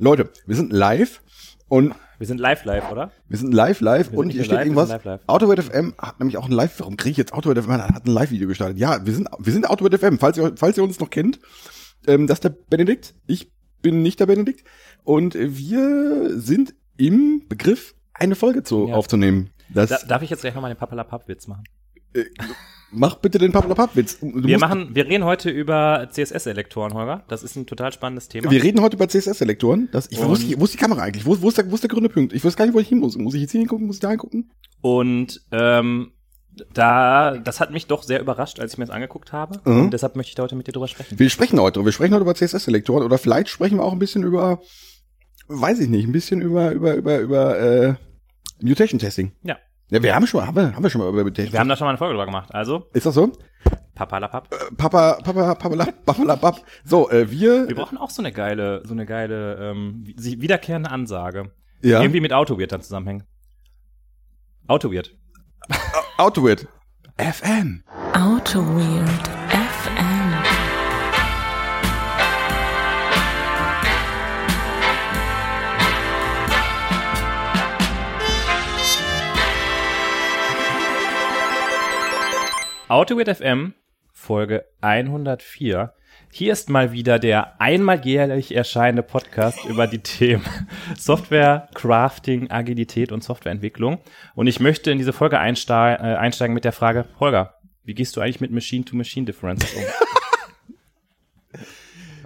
Leute, wir sind live und Wir sind live live, oder? wir sind live, live Wir und hier steht live, irgendwas. live, live. FM hat nämlich auch ein Live, warum kriege ich jetzt Autoword FM? Hat ein Live-Video gestartet. Ja, wir sind, wir sind Autoword FM, falls ihr, falls ihr uns noch kennt. Ähm, das ist der Benedikt. Ich bin nicht der Benedikt. Und wir sind im Begriff, eine Folge zu, Ja. aufzunehmen. Das, Da, darf ich jetzt gleich nochmal den Papalapap-Witz machen? Mach bitte den Pappelapap-Witz. Du Wir machen, wir reden heute über CSS-Elektoren, Holger. Das ist ein total spannendes Thema. Wir reden heute über CSS-Selektoren. Das, ich, wo, ist die, wo ist die Kamera eigentlich? Wo, wo, ist der, wo ist der grüne Punkt? Ich weiß gar nicht, wo ich hin muss. Muss ich jetzt hier hingucken? Muss ich da hingucken? Und ähm, da, das hat mich doch sehr überrascht, als ich mir das angeguckt habe. Mhm. Und deshalb möchte ich da heute mit dir drüber sprechen. Wir sprechen heute. Wir sprechen heute über CSS-Selektoren oder vielleicht sprechen wir auch ein bisschen über, weiß ich nicht, ein bisschen über über über über äh, Mutation-Testing. Ja. Ja, wir haben schon, haben wir, haben wir schon mal über Mutation. Wir haben da schon mal eine Folge drüber gemacht. Also, Ist das so? Papalapap. Papa, Papa, Papa, Papa, Papa. So, äh, wir, Wir brauchen auch so eine geile, so eine geile, ähm, wie- wiederkehrende Ansage. ja, Irgendwie mit Autoweird dann zusammenhängen. Autoweird. Autowit. FM. Auto Autoweird FM, Folge 104. Hier ist mal wieder der einmal jährlich erscheinende Podcast über die Themen Software, Crafting, Agilität und Softwareentwicklung. Und ich möchte in diese Folge äh, einsteigen mit der Frage, Holger, wie gehst du eigentlich mit Machine-to-Machine-Differences um?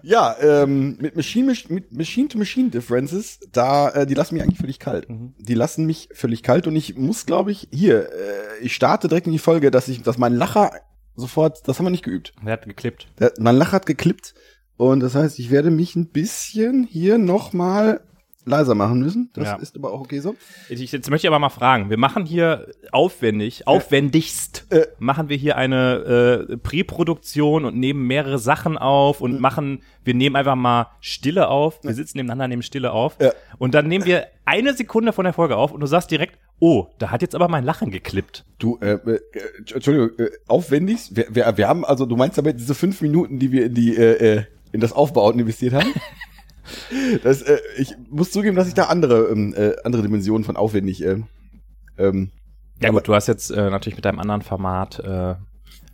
Ja, ähm, mit Machine, mit Machine-to-Machine-Differences, da, äh, die lassen mich eigentlich völlig kalt. Mhm. Die lassen mich völlig kalt und ich muss, glaube ich, hier, äh, ich starte direkt in die Folge, dass ich, dass mein Lacher sofort, das haben wir nicht geübt. Der hat geklippt. Der, mein Lacher hat geklippt und das heißt, ich werde mich ein bisschen hier nochmal leiser machen müssen. Das Ja. ist aber auch okay so. Ich, jetzt möchte ich aber mal fragen, wir machen hier aufwendig, aufwendigst, Äh. machen wir hier eine äh, Präproduktion und nehmen mehrere Sachen auf und machen, wir nehmen einfach mal Stille auf, wir sitzen nebeneinander, nehmen Stille auf Ja. und dann nehmen wir eine Sekunde von der Folge auf und du sagst direkt, oh, da hat jetzt aber mein Lachen geklippt. Du, äh, äh, Entschuldigung, äh, aufwendig. Wir, wir, wir haben, also du meinst aber diese fünf Minuten, die wir in die, äh, äh, in das Aufbauen investiert haben? das, äh, ich muss zugeben, dass ich da andere, ähm, äh, andere Dimensionen von aufwendig, äh, ähm, Ja gut, du hast jetzt äh, natürlich mit deinem anderen Format, äh,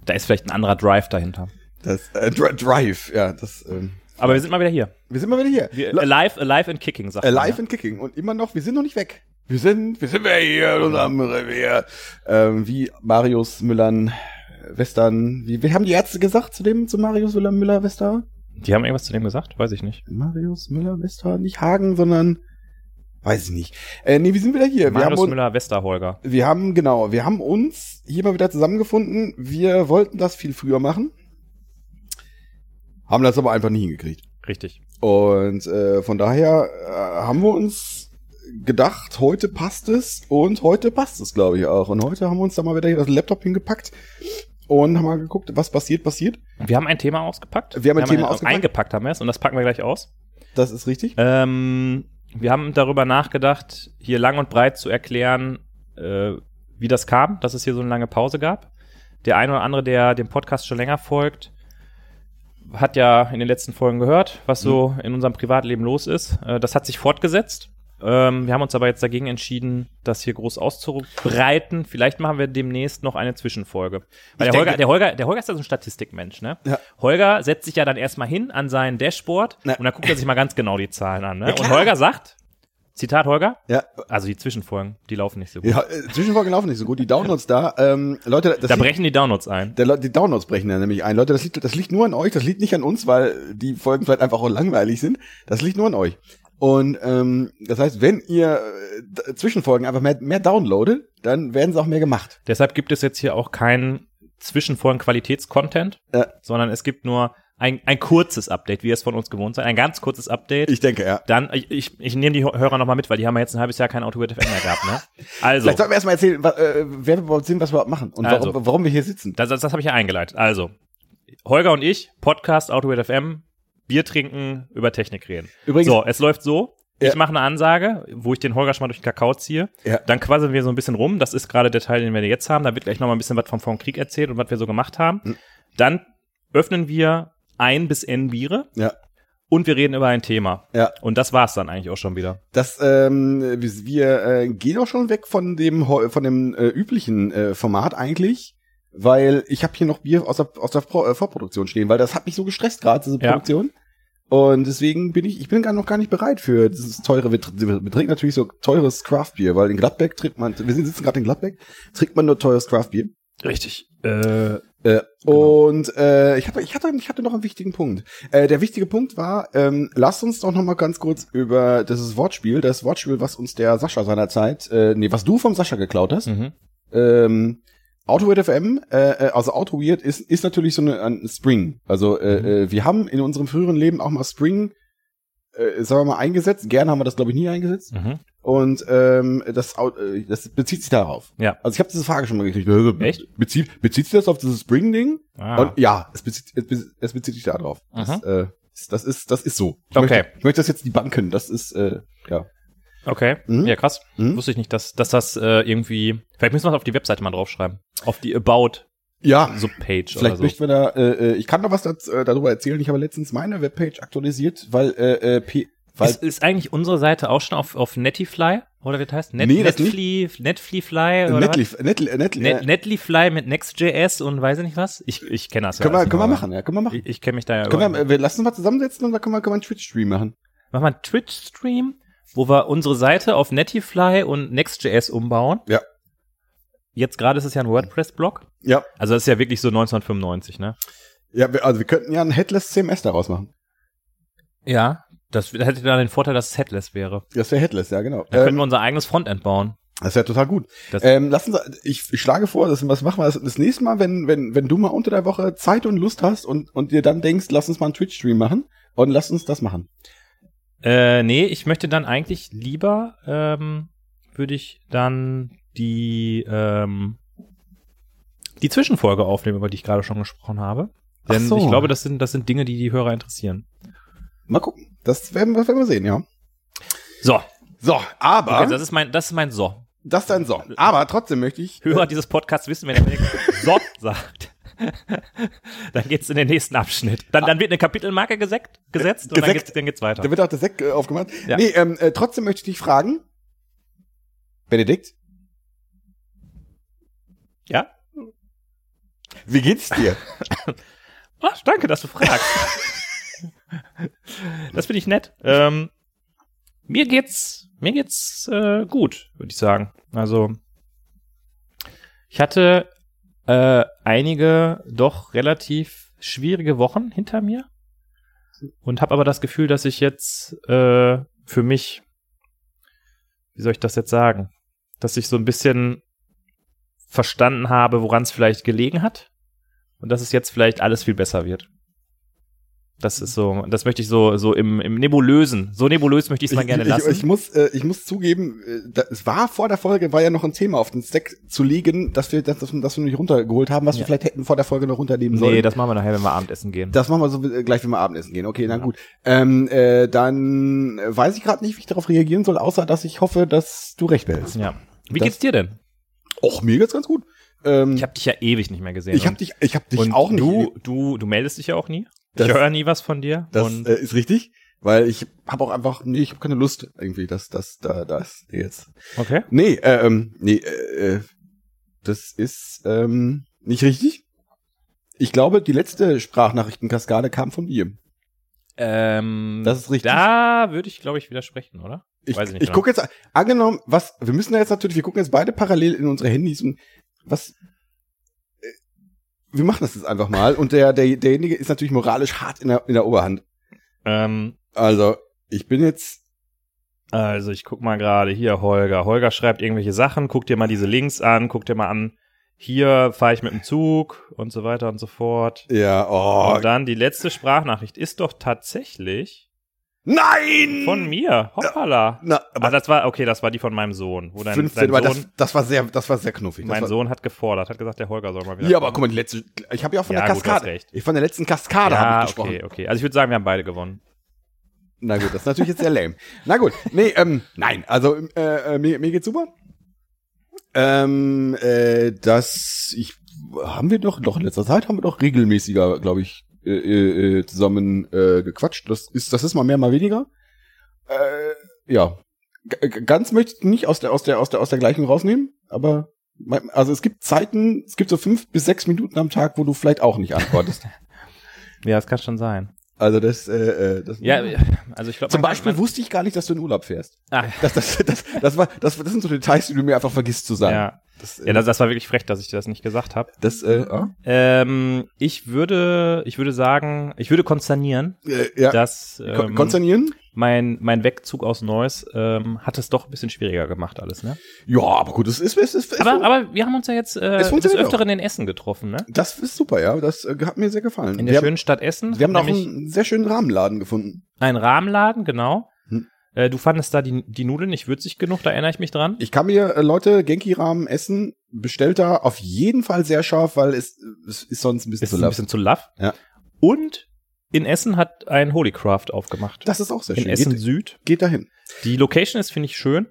da ist vielleicht ein anderer Drive dahinter. das, äh, Dri- Drive, ja, das, ähm, Aber wir sind mal wieder hier. wir sind mal wieder hier. Wir, alive, alive and kicking, sagt man, Alive ja. and Kicking und immer noch, wir sind noch nicht weg. Wir sind, wir sind wir hier in unserem Revier. Ähm, wie Marius Müllern, Western, wie, wie haben die Ärzte gesagt zu dem, zu Marius Müller, Müller, Wester? Die haben irgendwas zu dem gesagt? Weiß ich nicht. Marius Müller, Wester, nicht Hagen, sondern, weiß ich nicht. Äh, nee, wir sind wieder hier. wir haben, Marius Müller, Westerholger. wir haben, genau, wir haben uns hier mal wieder zusammengefunden. Wir wollten das viel früher machen. Haben das aber einfach nie hingekriegt. Richtig. Und äh, von daher äh, haben wir uns gedacht, heute passt es und heute passt es, glaube ich, auch. Und heute haben wir uns da mal wieder hier das Laptop hingepackt und haben mal geguckt, was passiert, passiert. Wir haben ein Thema ausgepackt. Wir haben ein Thema ausgepackt. Eingepackt haben wir es und das packen wir gleich aus. Das ist richtig. Ähm, wir haben darüber nachgedacht, hier lang und breit zu erklären, äh, wie das kam, dass es hier so eine lange Pause gab. Der eine oder andere, der dem Podcast schon länger folgt, hat ja in den letzten Folgen gehört, was so in unserem Privatleben los ist. Äh, das hat sich fortgesetzt. Ähm, wir haben uns aber jetzt dagegen entschieden, das hier groß auszubreiten. Vielleicht machen wir demnächst noch eine Zwischenfolge. Weil Ich der, Holger, der, Holger, der Holger ist ja so ein Statistikmensch, ne? Ja. Holger setzt sich ja dann erstmal hin an sein Dashboard Na. und dann guckt er sich mal ganz genau die Zahlen an. Ne? Ja, und. Holger sagt, Zitat Holger, Ja, also die Zwischenfolgen, die laufen nicht so gut. ja äh, Zwischenfolgen laufen nicht so gut. Die Downloads da, ähm, Leute, das da liegt, brechen die Downloads ein. der, die Downloads brechen da nämlich ein. Leute, das liegt, das liegt nur an euch. Das liegt nicht an uns, weil die Folgen vielleicht einfach auch langweilig sind. Das liegt nur an euch. Und ähm, das heißt, wenn ihr äh, Zwischenfolgen einfach mehr, mehr downloadet, dann werden sie auch mehr gemacht. Deshalb gibt es jetzt hier auch keinen Zwischenfolgen-Qualitätscontent, Ja. sondern es gibt nur ein, ein kurzes Update, wie ihr es von uns gewohnt seid. Ein ganz kurzes Update. Ich denke, ja. dann, ich, ich, ich nehme die Hörer nochmal mit, weil die haben ja jetzt ein halbes Jahr kein Autoword FM mehr gehabt, ne? Also, Vielleicht sollten wir erstmal erzählen, wa- äh, wer wir überhaupt sind, was wir überhaupt machen und Also. warum, warum wir hier sitzen. das, das, das habe ich ja eingeleitet. Also, Holger und ich, Podcast Autoword FM, Bier trinken, über Technik reden. Übrigens, So, es läuft so. Ich Ja. mache eine Ansage, wo ich den Holger schon mal durch den Kakao ziehe. Ja. Dann quasseln wir so ein bisschen rum. Das ist gerade der Teil, den wir jetzt haben. Da wird gleich noch mal ein bisschen was vom, vom Krieg erzählt und was wir so gemacht haben. Mhm. Dann öffnen wir ein bis n Biere. Ja. und wir reden über ein Thema. Ja. Und das war's dann eigentlich auch schon wieder. Das, ähm, wir, äh, gehen auch schon weg von dem von dem äh, üblichen äh, Format eigentlich, weil ich habe hier noch Bier aus der, aus der Pro, äh, Vorproduktion stehen, weil das hat mich so gestresst gerade diese Ja. Produktion. Und deswegen bin ich, ich bin gar noch gar nicht bereit für dieses teure, wir, wir trinken natürlich so teures Craftbier, weil in Gladbeck trinkt man, wir sind- sitzen gerade in Gladbeck, trinkt man nur teures Craftbier. Richtig. Äh, Äh, Genau. Und äh, ich, hatte, ich, hatte, ich hatte noch einen wichtigen Punkt. Äh, der wichtige Punkt war, ähm, lasst uns doch noch mal ganz kurz über dieses Wortspiel, das Wortspiel, was uns der Sascha seinerzeit, äh, nee, was du vom Sascha geklaut hast. mhm. Ähm, AutoWeird FM, äh, äh, also AutoWeird ist, ist natürlich so eine, ein Spring. Also äh, Mhm. äh, wir haben in unserem früheren Leben auch mal Spring, äh, sagen wir mal, eingesetzt. Gerne haben wir das, glaube ich, nie eingesetzt. Mhm. Und ähm, das, äh, das bezieht sich darauf. Ja. Also ich habe diese Frage schon mal gekriegt. Äh, Echt? Bezieht, bezieht sich das auf dieses Spring-Ding? Ah. Und ja, es bezieht, es bezieht, es bezieht sich da drauf. Das, Mhm. äh, das ist, das ist so. Ich Okay. Möchte, ich möchte das jetzt die Banken. Das ist, äh, ja. Okay. Mhm. Ja, krass. Mhm. Wusste ich nicht, dass, dass das äh, irgendwie. Vielleicht müssen wir es auf die Webseite mal draufschreiben. Auf die About Ja. Subpage Vielleicht oder so. möchten wir da, äh, äh, ich kann noch was dazu, äh, darüber erzählen. Ich habe letztens meine Webpage aktualisiert, weil, äh, äh, P, weil, Ist, ist eigentlich unsere Seite auch schon auf, auf Netlify? Oder wie das heißt? Net, Nee, das Netfly, Netflyfly? Oder Netly, was? Netly, Netly, Net, äh, Netlyfly mit Next.js und weiß ich nicht was? Ich, ich kenne das ja können wir, alles können wir machen, ja, können wir machen. Ich, ich kenne mich da ja Können wir, wir lassen uns mal zusammensetzen und dann können wir, können wir einen Twitch-Stream machen. Machen wir einen Twitch-Stream, wo wir unsere Seite auf Netlify und Next.js umbauen. Ja. Jetzt gerade ist es ja ein WordPress-Blog. Ja. Also das ist ja wirklich so 1995, ne? Ja, also wir könnten ja ein Headless CMS daraus machen. Ja. Das hätte dann den Vorteil, dass es headless wäre. Das wäre Headless, ja, genau. Dann könnten Ähm, wir unser eigenes Frontend bauen. das wäre total gut. Das- ähm, lassen Sie, ich, ich schlage vor, das, was machen wir das, das nächste Mal, wenn, wenn, wenn du mal unter der Woche Zeit und Lust hast und, und dir dann denkst, lass uns mal einen Twitch-Stream machen und lass uns das machen. Äh, nee, ich möchte dann eigentlich lieber, ähm, würde ich dann die, ähm, die Zwischenfolge aufnehmen, über die ich gerade schon gesprochen habe. Denn so. ich glaube, das sind, das sind Dinge, die die Hörer interessieren. Mal gucken. Das werden wir, werden wir sehen, ja. So, So, aber, okay, das ist mein, das ist mein So. das ist dein So. Aber trotzdem möchte ich, Hörer dieses Podcasts wissen, wenn er So sagt. dann geht's in den nächsten Abschnitt. Dann, dann wird eine Kapitelmarke gesetzt, gesetzt und dann Gesägt. geht's, dann geht's weiter. da wird auch der Sekt äh, aufgemacht. Ja. Nee, ähm, äh, trotzdem möchte ich dich fragen, Benedikt, Ja? wie geht's dir? Ach, danke, dass du fragst. das finde ich nett. Ähm, mir geht's, mir geht's äh, gut, würde ich sagen. Also ich hatte äh, einige doch relativ schwierige Wochen hinter mir und habe aber das Gefühl, dass ich jetzt äh, für mich, wie soll ich das jetzt sagen, dass ich so ein bisschen verstanden habe, woran es vielleicht gelegen hat und dass es jetzt vielleicht alles viel besser wird. Das ist so, das möchte ich so, so im, im Nebulösen, so nebulös möchte ich es mal gerne ich, lassen. Ich, ich muss, äh, ich muss zugeben, äh, es war vor der Folge, war ja noch ein Thema auf den Stack zu legen, dass wir, dass, dass wir nicht runtergeholt haben, was wir Ja. vielleicht hätten vor der Folge noch runternehmen sollen. nee, das machen wir nachher, wenn wir Abendessen gehen. Das machen wir so äh, gleich, wenn wir Abendessen gehen. Okay, na Ja. gut. Ähm, äh, dann weiß ich gerade nicht, wie ich darauf reagieren soll, außer dass ich hoffe, dass du recht behältst. ja. Wie Das- geht's dir denn? Och, mir geht's ganz gut. Ähm, Ich habe dich ja ewig nicht mehr gesehen. ich hab Und- dich, ich hab dich auch nicht. Du, du, du meldest dich ja auch nie. Das- ich höre nie was von dir. das und äh, ist richtig, weil ich habe auch einfach, nee, ich habe keine Lust irgendwie, dass das da das jetzt. okay. Nee, äh, ähm, nee, äh, äh, das ist ähm, nicht richtig. Ich glaube, die letzte Sprachnachrichtenkaskade kam von dir. Ähm, Das ist richtig. Da würde ich, glaube ich, widersprechen, oder? Ich, Weiß ich nicht ich genau. gucke jetzt, angenommen, was, wir müssen da jetzt natürlich, wir gucken jetzt beide parallel in unsere Handys und was, wir machen das jetzt einfach mal und der, der, derjenige ist natürlich moralisch hart in der, in der Oberhand. Ähm, Also, ich bin jetzt, Also ich guck mal gerade hier, Holger. Holger schreibt irgendwelche Sachen, guck dir mal diese Links an, guck dir mal an, hier fahre ich mit dem Zug und so weiter und so fort. ja, oh, Und dann die letzte Sprachnachricht ist doch tatsächlich nein! von mir. Hoppala. Na, Ah, aber das war, okay, das war die von meinem Sohn. Wo dein, 15, dein aber Sohn, das, das war sehr, das war sehr knuffig. Das mein war, Sohn hat gefordert, hat gesagt, der Holger soll mal wieder Ja, aber kommen. guck mal, die letzte, ich habe ja auch von Ja, der gut, Kaskade, recht. ich von der letzten Kaskade ja, habe ich gesprochen. okay, okay. Also ich würde sagen, wir haben beide gewonnen. Na gut, das ist natürlich jetzt sehr lame. Na gut, nee, ähm, nein, also äh, äh, mir, mir geht's super. Ähm, äh, das, ich, haben wir doch, doch in letzter Zeit haben wir doch regelmäßiger, glaube ich, äh, äh, zusammen äh, gequatscht. Das ist, das ist mal mehr, mal weniger. Äh, ja. G ganz möchte ich nicht aus der, aus der, aus der, aus der gleichen rausnehmen, aber also es gibt Zeiten, es gibt so fünf bis sechs Minuten am Tag, wo du vielleicht auch nicht antwortest. Ja, das kann schon sein. also das, äh, äh, das Ja, also ich glaube Zum Beispiel wusste ich gar nicht, dass du in Urlaub fährst. Ah, Das, das, das, das, war, das, das sind so Details, die du mir einfach vergisst zu sagen. ja, Das, äh, ja das, das war wirklich frech, dass ich dir das nicht gesagt habe. das, äh, ah? Ähm, ich würde, ich würde sagen, ich würde konsternieren, äh, ja. dass ähm, konzernieren? mein, mein Wegzug aus Neuss ähm, hat es doch ein bisschen schwieriger gemacht alles, ne? Ja, aber gut, es ist, es ist, es Aber, aber wir haben uns ja jetzt äh, Es des Öfteren in Essen getroffen, ne? das ist super, ja. Das äh, hat mir sehr gefallen. In der wir schönen Stadt Essen. wir haben auch einen sehr schönen Rahmenladen gefunden. einen Rahmenladen, genau. Äh, du fandest da die, die Nudeln nicht würzig genug, da erinnere ich mich dran. Ich kann mir, äh, Leute, Genki-Rahmen essen, bestellt da auf jeden Fall sehr scharf, weil es, es ist sonst ein bisschen Ist zu ein laff. bisschen zu laff. Ja. Und in Essen hat ein Holycraft aufgemacht. Das ist auch sehr in schön. Essen Geht, Süd. geht dahin. Die Location ist, finde ich, schön.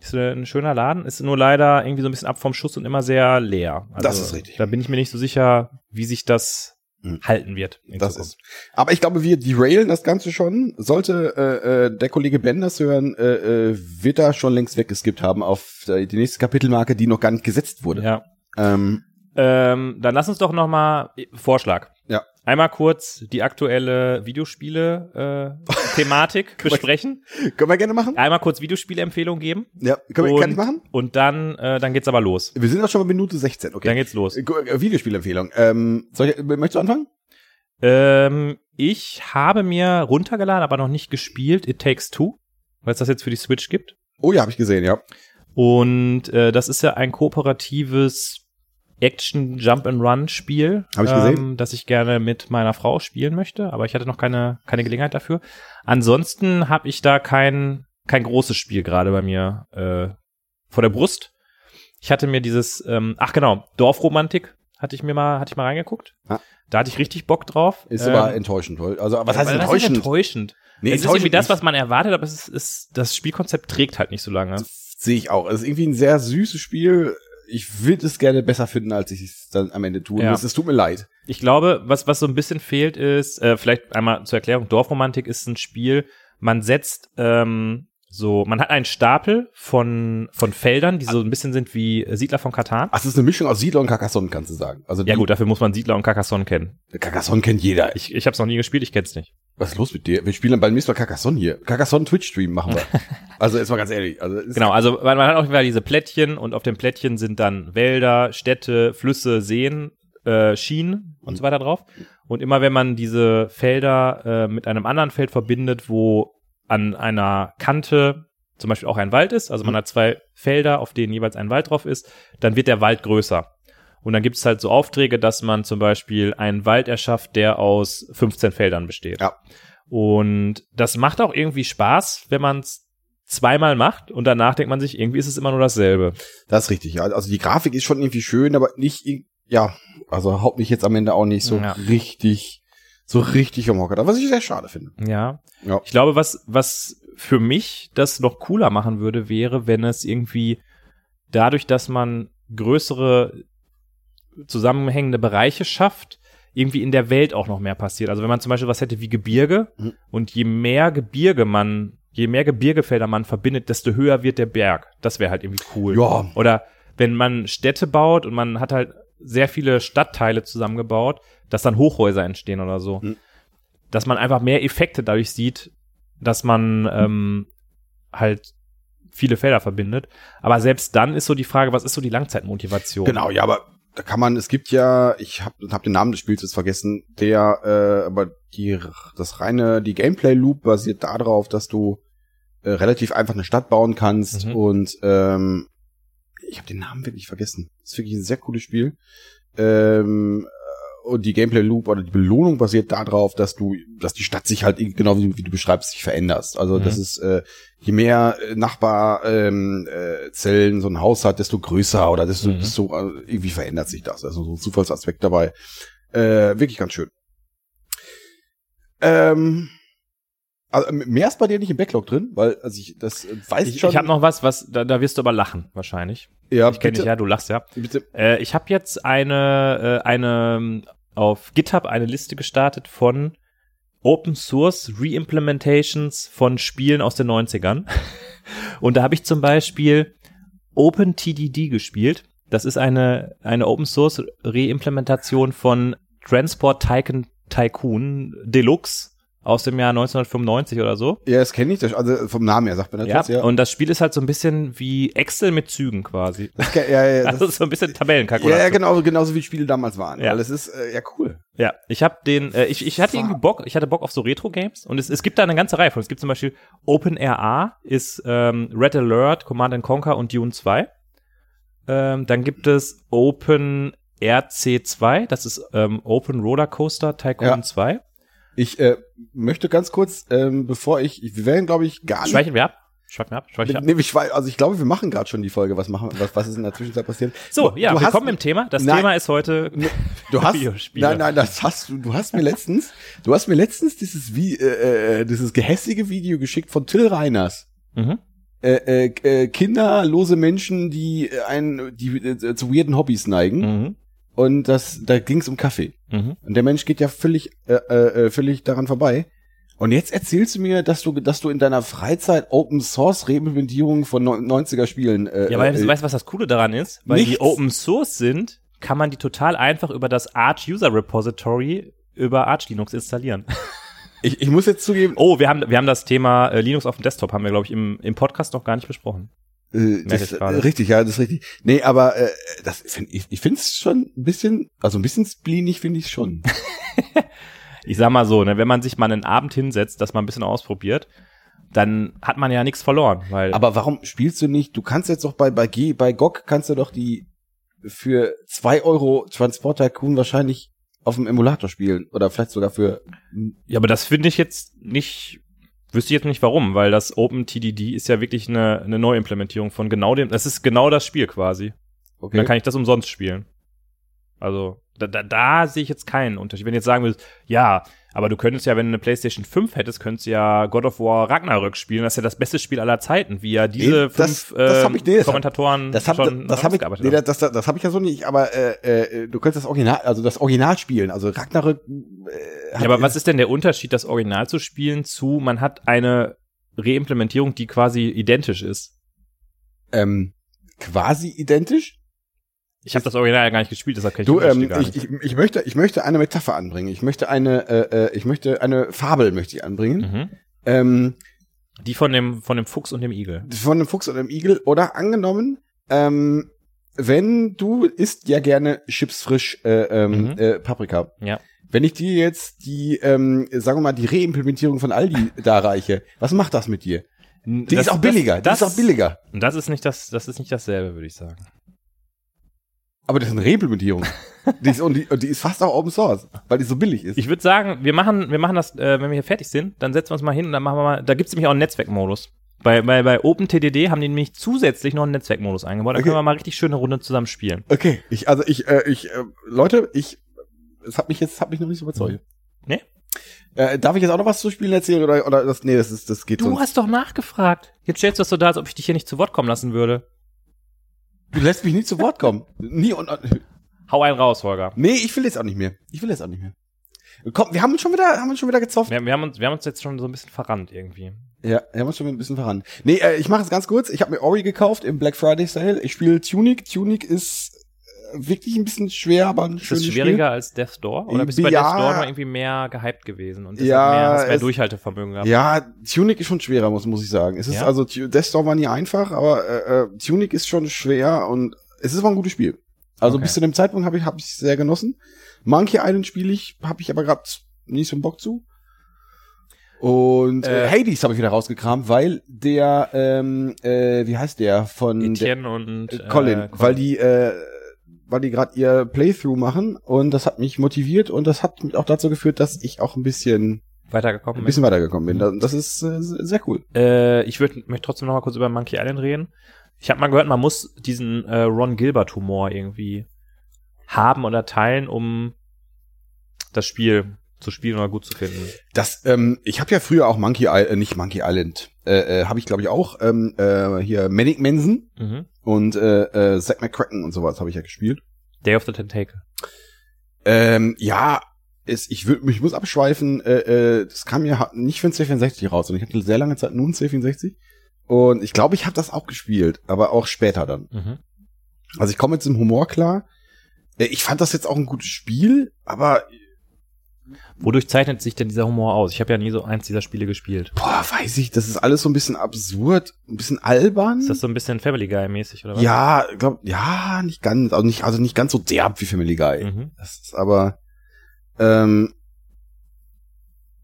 Ist äh, ein schöner Laden, ist nur leider irgendwie so ein bisschen ab vom Schuss und immer sehr leer. Also, Das ist richtig. Da bin ich mir nicht so sicher, wie sich das Hm. halten wird. Das Zukunft. ist. Aber ich glaube, wir derailen das Ganze schon. Sollte äh, äh, der Kollege Ben das hören, äh, äh, wird er schon längst weggeskippt haben auf äh, die nächste Kapitelmarke, die noch gar nicht gesetzt wurde. Ja. Ähm, Ähm, dann lass uns doch noch mal Vorschlag. Ja. Einmal kurz die aktuelle Videospiele-Thematik besprechen. können wir gerne machen? Einmal kurz Videospiele-Empfehlung geben. Ja, können wir, und, ich machen? Und dann, äh, dann geht's aber los. Wir sind auch schon bei Minute 16, okay. Dann geht's los. Äh, äh, Videospielempfehlung. Ähm, soll ich, möchtest du anfangen? Ähm, ich habe mir runtergeladen, aber noch nicht gespielt, It Takes Two, weil es das jetzt für die Switch gibt. Oh ja, habe ich gesehen, ja. Und äh, das ist ja ein kooperatives Action Jump and Run Spiel, Hab ich gesehen. Ähm, das ich gerne mit meiner Frau spielen möchte, aber ich hatte noch keine keine Gelegenheit dafür. Ansonsten habe ich da kein kein großes Spiel gerade bei mir äh, vor der Brust. Ich hatte mir dieses ähm, ach genau Dorfromantik hatte ich mir mal hatte ich mal reingeguckt. Ah. Da hatte ich richtig Bock drauf. Ist Ähm, aber enttäuschend. Also, was heißt weil das ist enttäuschend? enttäuschend. Nee, es ist irgendwie das, was man erwartet, aber es ist, ist das Spielkonzept trägt halt nicht so lange. Sehe ich auch. Es ist irgendwie ein sehr süßes Spiel. Ich würde es gerne besser finden, als ich es dann am Ende tue. Ja. Es, es tut mir leid. Ich glaube, was, was so ein bisschen fehlt, ist, äh, vielleicht einmal zur Erklärung, Dorfromantik ist ein Spiel, man setzt ähm, so, man hat einen Stapel von, von Feldern, die so ein bisschen sind wie Siedler von Katan. Ach, es ist eine Mischung aus Siedler und Carcassonne, kannst du sagen. Also Ja gut, dafür muss man Siedler und Carcassonne kennen. Carcassonne kennt jeder. Ich, ich habe es noch nie gespielt, ich kenn's nicht. Was ist los mit dir? Wir spielen beim nächsten Mal Carcassonne hier. Carcassonne Twitch-Stream machen wir. also jetzt mal ganz ehrlich. Also Genau, also man, man hat auch wieder diese Plättchen und auf den Plättchen sind dann Wälder, Städte, Flüsse, Seen, äh, Schienen und so weiter drauf. Und immer wenn man diese Felder äh, mit einem anderen Feld verbindet, wo an einer Kante zum Beispiel auch ein Wald ist, also man hat zwei Felder, auf denen jeweils ein Wald drauf ist, dann wird der Wald größer. Und dann gibt es halt so Aufträge, dass man zum Beispiel einen Wald erschafft, der aus 15 Feldern besteht. Ja. Und das macht auch irgendwie Spaß, wenn man es zweimal macht und danach denkt man sich, irgendwie ist es immer nur dasselbe. Das ist richtig, ja. Also die Grafik ist schon irgendwie schön, aber nicht, ja, also haut mich jetzt am Ende auch nicht so Ja. richtig, so richtig am Hocker. Was ich sehr schade finde. Ja. Ja. Ich glaube, was, was für mich das noch cooler machen würde, wäre, wenn es irgendwie dadurch, dass man größere zusammenhängende Bereiche schafft, irgendwie in der Welt auch noch mehr passiert. Also wenn man zum Beispiel was hätte wie Gebirge Mhm. und je mehr Gebirge man, je mehr Gebirgefelder man verbindet, desto höher wird der Berg. Das wäre halt irgendwie cool. Ja, Oder wenn man Städte baut und man hat halt sehr viele Stadtteile zusammengebaut, dass dann Hochhäuser entstehen oder so. Mhm. Dass man einfach mehr Effekte dadurch sieht, dass man ähm, halt viele Felder verbindet. Aber selbst dann ist so die Frage, was ist so die Langzeitmotivation? genau, ja, aber da kann man, es gibt ja, ich habe hab den Namen des Spiels jetzt vergessen, der, äh, aber die, das reine, die Gameplay-Loop basiert darauf, dass du äh, relativ einfach eine Stadt bauen kannst Mhm. und ähm, ich habe den Namen wirklich vergessen. Das ist wirklich ein sehr cooles Spiel. Ähm, und die Gameplay Loop oder die Belohnung basiert darauf, dass du, dass die Stadt sich halt genau wie, wie du beschreibst, sich veränderst. Also Mhm. das ist äh, je mehr äh, Nachbarzellen äh, Zellen so ein Haus hat, desto größer oder desto, Mhm. desto äh, irgendwie verändert sich das. Also so ein Zufallsaspekt dabei. Äh, wirklich ganz schön. Ähm, also mehr ist bei dir nicht im Backlog drin, weil also ich das äh, weiß Ich, schon. ich habe noch was, was da, da wirst du aber lachen wahrscheinlich. Ja, Ich kenne dich ja, du lachst ja. Äh, ich habe jetzt eine äh, eine auf GitHub eine Liste gestartet von Open Source Reimplementations von Spielen aus den 90ern. Und da habe ich zum Beispiel OpenTDD gespielt. Das ist eine, eine Open Source Reimplementation von Transport Tycoon, Tycoon Deluxe aus dem Jahr 1995 oder so. Ja, das kenne ich, das, also vom Namen her sagt man das Ja, ja. und das Spiel ist halt so ein bisschen wie Excel mit Zügen quasi. das, ja, ja, Also das, so ein bisschen ja, Tabellenkalkulation. ja, genau, genauso wie Spiele damals waren. Ja. Weil es ist, äh, ja, cool. Ja, ich habe den, äh, ich, ich hatte irgendwie Bock, ich hatte Bock auf so Retro-Games und es, es gibt da eine ganze Reihe von. Es gibt zum Beispiel OpenRA ist ähm, Red Alert, Command and Conquer und Dune 2. Ähm, dann gibt es OpenRC2, das ist ähm, Open Roller Coaster Tycoon Ja. 2. Ich äh, möchte ganz kurz, ähm, bevor ich, wir werden, glaube ich, gar nicht Schweichen wir ab? Schweichen wir ab? Schweichen wir ab? Nee, ich also ich glaube, wir machen gerade schon die Folge. Was machen, was, was ist in der Zwischenzeit passiert? So, ja, du wir kommen im Thema. Das Nein. Thema ist heute Du hast, Videospiele. nein, nein, das hast du. Du hast mir letztens, du hast mir letztens dieses wie, äh, äh, dieses gehässige Video geschickt von Till Reiners. Mhm. Äh, äh, äh, kinderlose Menschen, die ein, die äh, zu weirden Hobbys neigen. Mhm. Und das, da ging es um Kaffee. Mhm. Und der Mensch geht ja völlig, äh, äh, äh, völlig daran vorbei. Und jetzt erzählst du mir, dass du, dass du in deiner Freizeit Open Source Reimplementierung von neun- 90er Spielen. Äh, Ja, weil äh, du weißt, was das Coole daran ist? Weil die Nichts. Open Source sind, kann man die total einfach über das Arch User Repository über Arch Linux installieren. ich, ich muss jetzt zugeben, Oh, wir haben, wir haben das Thema äh, Linux auf dem Desktop, haben wir, glaube ich, im, im Podcast noch gar nicht besprochen. Äh, das, äh, richtig, ja, das ist richtig. Nee, aber äh, das find, ich, ich finde es schon ein bisschen, also ein bisschen spleenig finde ich schon. Ich sag mal so, ne, wenn man sich mal einen Abend hinsetzt, das mal ein bisschen ausprobiert, dann hat man ja nichts verloren, weil aber warum spielst du nicht? Du kannst jetzt doch bei bei G, bei GOG kannst du doch die für zwei Euro Transport Tycoon wahrscheinlich auf dem Emulator spielen oder vielleicht sogar für ja, aber das finde ich jetzt nicht wüsste ich jetzt nicht warum, weil das OpenTDD ist ja wirklich eine, eine Neuimplementierung von genau dem, das ist genau das Spiel quasi. okay. Dann kann ich das umsonst spielen. Also, da, da, da sehe ich jetzt keinen Unterschied. Wenn du jetzt sagen würdest, ja, aber du könntest ja, wenn du eine PlayStation 5 hättest, könntest du ja God of War Ragnarök spielen. Das ist ja das beste Spiel aller Zeiten, wie ja diese Nee, das- fünf das äh, hab ich- nee, das hab- Kommentatoren Das habe schon das hab ich, nee, das, das, das hab ich ja so nicht, aber äh, äh, du könntest das Original, also das Original spielen, also Ragnarök. Äh, Ja, aber was ist denn der Unterschied, das Original zu spielen, zu man hat eine Reimplementierung, die quasi identisch ist? ähm, quasi identisch? Ich habe das Original ja gar nicht gespielt, deshalb kenne ich Du, ähm, gar ich, nicht. ich, ich möchte, ich möchte eine Metapher anbringen. Ich möchte eine, äh, äh, ich möchte eine Fabel möchte ich anbringen. Mhm. Ähm, Die von dem, von dem Fuchs und dem Igel. von einem Fuchs und einem Igel oder angenommen, ähm, wenn du isst ja gerne Chips frisch äh, ähm, Mhm. äh, Paprika. Ja. Wenn ich dir jetzt die, ähm, sagen wir mal, die Reimplementierung von Aldi da reiche, was macht das mit dir? Die ist auch billiger, Das, die ist auch billiger. Und das ist nicht das, das ist nicht dasselbe, würde ich sagen. Aber das ist eine Reimplementierung. die, ist, und, die, und die ist fast auch Open Source, weil die so billig ist. Ich würde sagen, wir machen, wir machen das, äh, wenn wir hier fertig sind, dann setzen wir uns mal hin und dann machen wir mal, da gibt's nämlich auch einen Netzwerkmodus. Bei, bei, bei OpenTDD haben die nämlich zusätzlich noch einen Netzwerkmodus eingebaut. Da Okay. können wir mal richtig schöne Runde zusammen spielen. okay, ich, also ich, äh, ich, äh, Leute, ich, es hat mich jetzt, hat mich noch nicht so überzeugt. Nee? Äh, darf ich jetzt auch noch was zu spielen erzählen oder, oder das, nee, das ist, das geht Du sonst. hast doch nachgefragt. Jetzt stellst du das so da, als ob ich dich hier nicht zu Wort kommen lassen würde. Du lässt mich nie zu Wort kommen. Nie und, Hau einen raus, Holger. nee, ich will jetzt auch nicht mehr. Ich will jetzt auch nicht mehr. Komm, wir haben uns schon wieder, haben uns schon wieder gezofft. Wir, wir, haben uns, wir haben uns jetzt schon so ein bisschen verrannt irgendwie. Ja, wir haben uns schon ein bisschen voran. Nee, äh, ich mache es ganz kurz. Ich habe mir Ori gekauft im Black Friday Sale. Ich spiele Tunic. Tunic ist wirklich ein bisschen schwer, aber ein Ist schönes schwieriger als Death's Door? Oder bist du bei Ja. Death's Door noch irgendwie mehr gehypt gewesen und Ja, mehr, hast mehr es- Durchhaltevermögen gehabt? Spiel. Ja, Tunic ist schon schwerer, muss, muss ich sagen. Es ist Ja? also, Tu- Death Storm war nie einfach, aber äh, äh, Tunic ist schon schwer und es ist aber ein gutes Spiel. Also Okay. bis zu dem Zeitpunkt habe ich hab ich sehr genossen. Monkey Island spiele ich, habe ich aber gerade nicht so einen Bock zu. Und äh, Äh, Hades habe ich wieder rausgekramt, weil der, ähm, äh, wie heißt der von der, Etienne und äh, Colin, weil die, äh, weil die gerade ihr Playthrough machen und das hat mich motiviert und das hat mich auch dazu geführt, dass ich auch ein bisschen, weitergekommen ein bisschen weitergekommen bin. Das- ist äh, sehr cool. Äh, ich würd, möchte trotzdem noch mal kurz über Monkey Island reden. Ich habe mal gehört, man muss diesen äh, Ron Gilbert-Humor irgendwie haben oder teilen, um das Spiel zu spielen oder gut zu finden. Das, ähm, ich habe ja früher auch Monkey Island, äh, nicht Monkey Island, äh, äh, habe ich glaube ich auch ähm, äh, hier Manic Manson Mhm. und äh, äh, Zack McCracken und sowas habe ich ja gespielt. Day of the Tentacle. Ähm, ja, es, ich, würd, ich muss abschweifen, äh, äh, das kam ja nicht für ein C64 raus, sondern ich hatte sehr lange Zeit nur ein C64. Und ich glaube, ich habe das auch gespielt, aber auch später dann. Mhm. Also ich komme jetzt im Humor klar. Äh, Ich fand das jetzt auch ein gutes Spiel, aber Wodurch zeichnet sich denn dieser Humor aus? Ich habe ja nie so eins dieser Spiele gespielt. boah, weiß ich, das ist alles so ein bisschen absurd, ein bisschen albern. Ist das so ein bisschen Family Guy mäßig oder was? ja, glaub, ja, nicht ganz, also nicht, also nicht ganz so derb wie Family Guy. Mhm. Das ist aber, ähm,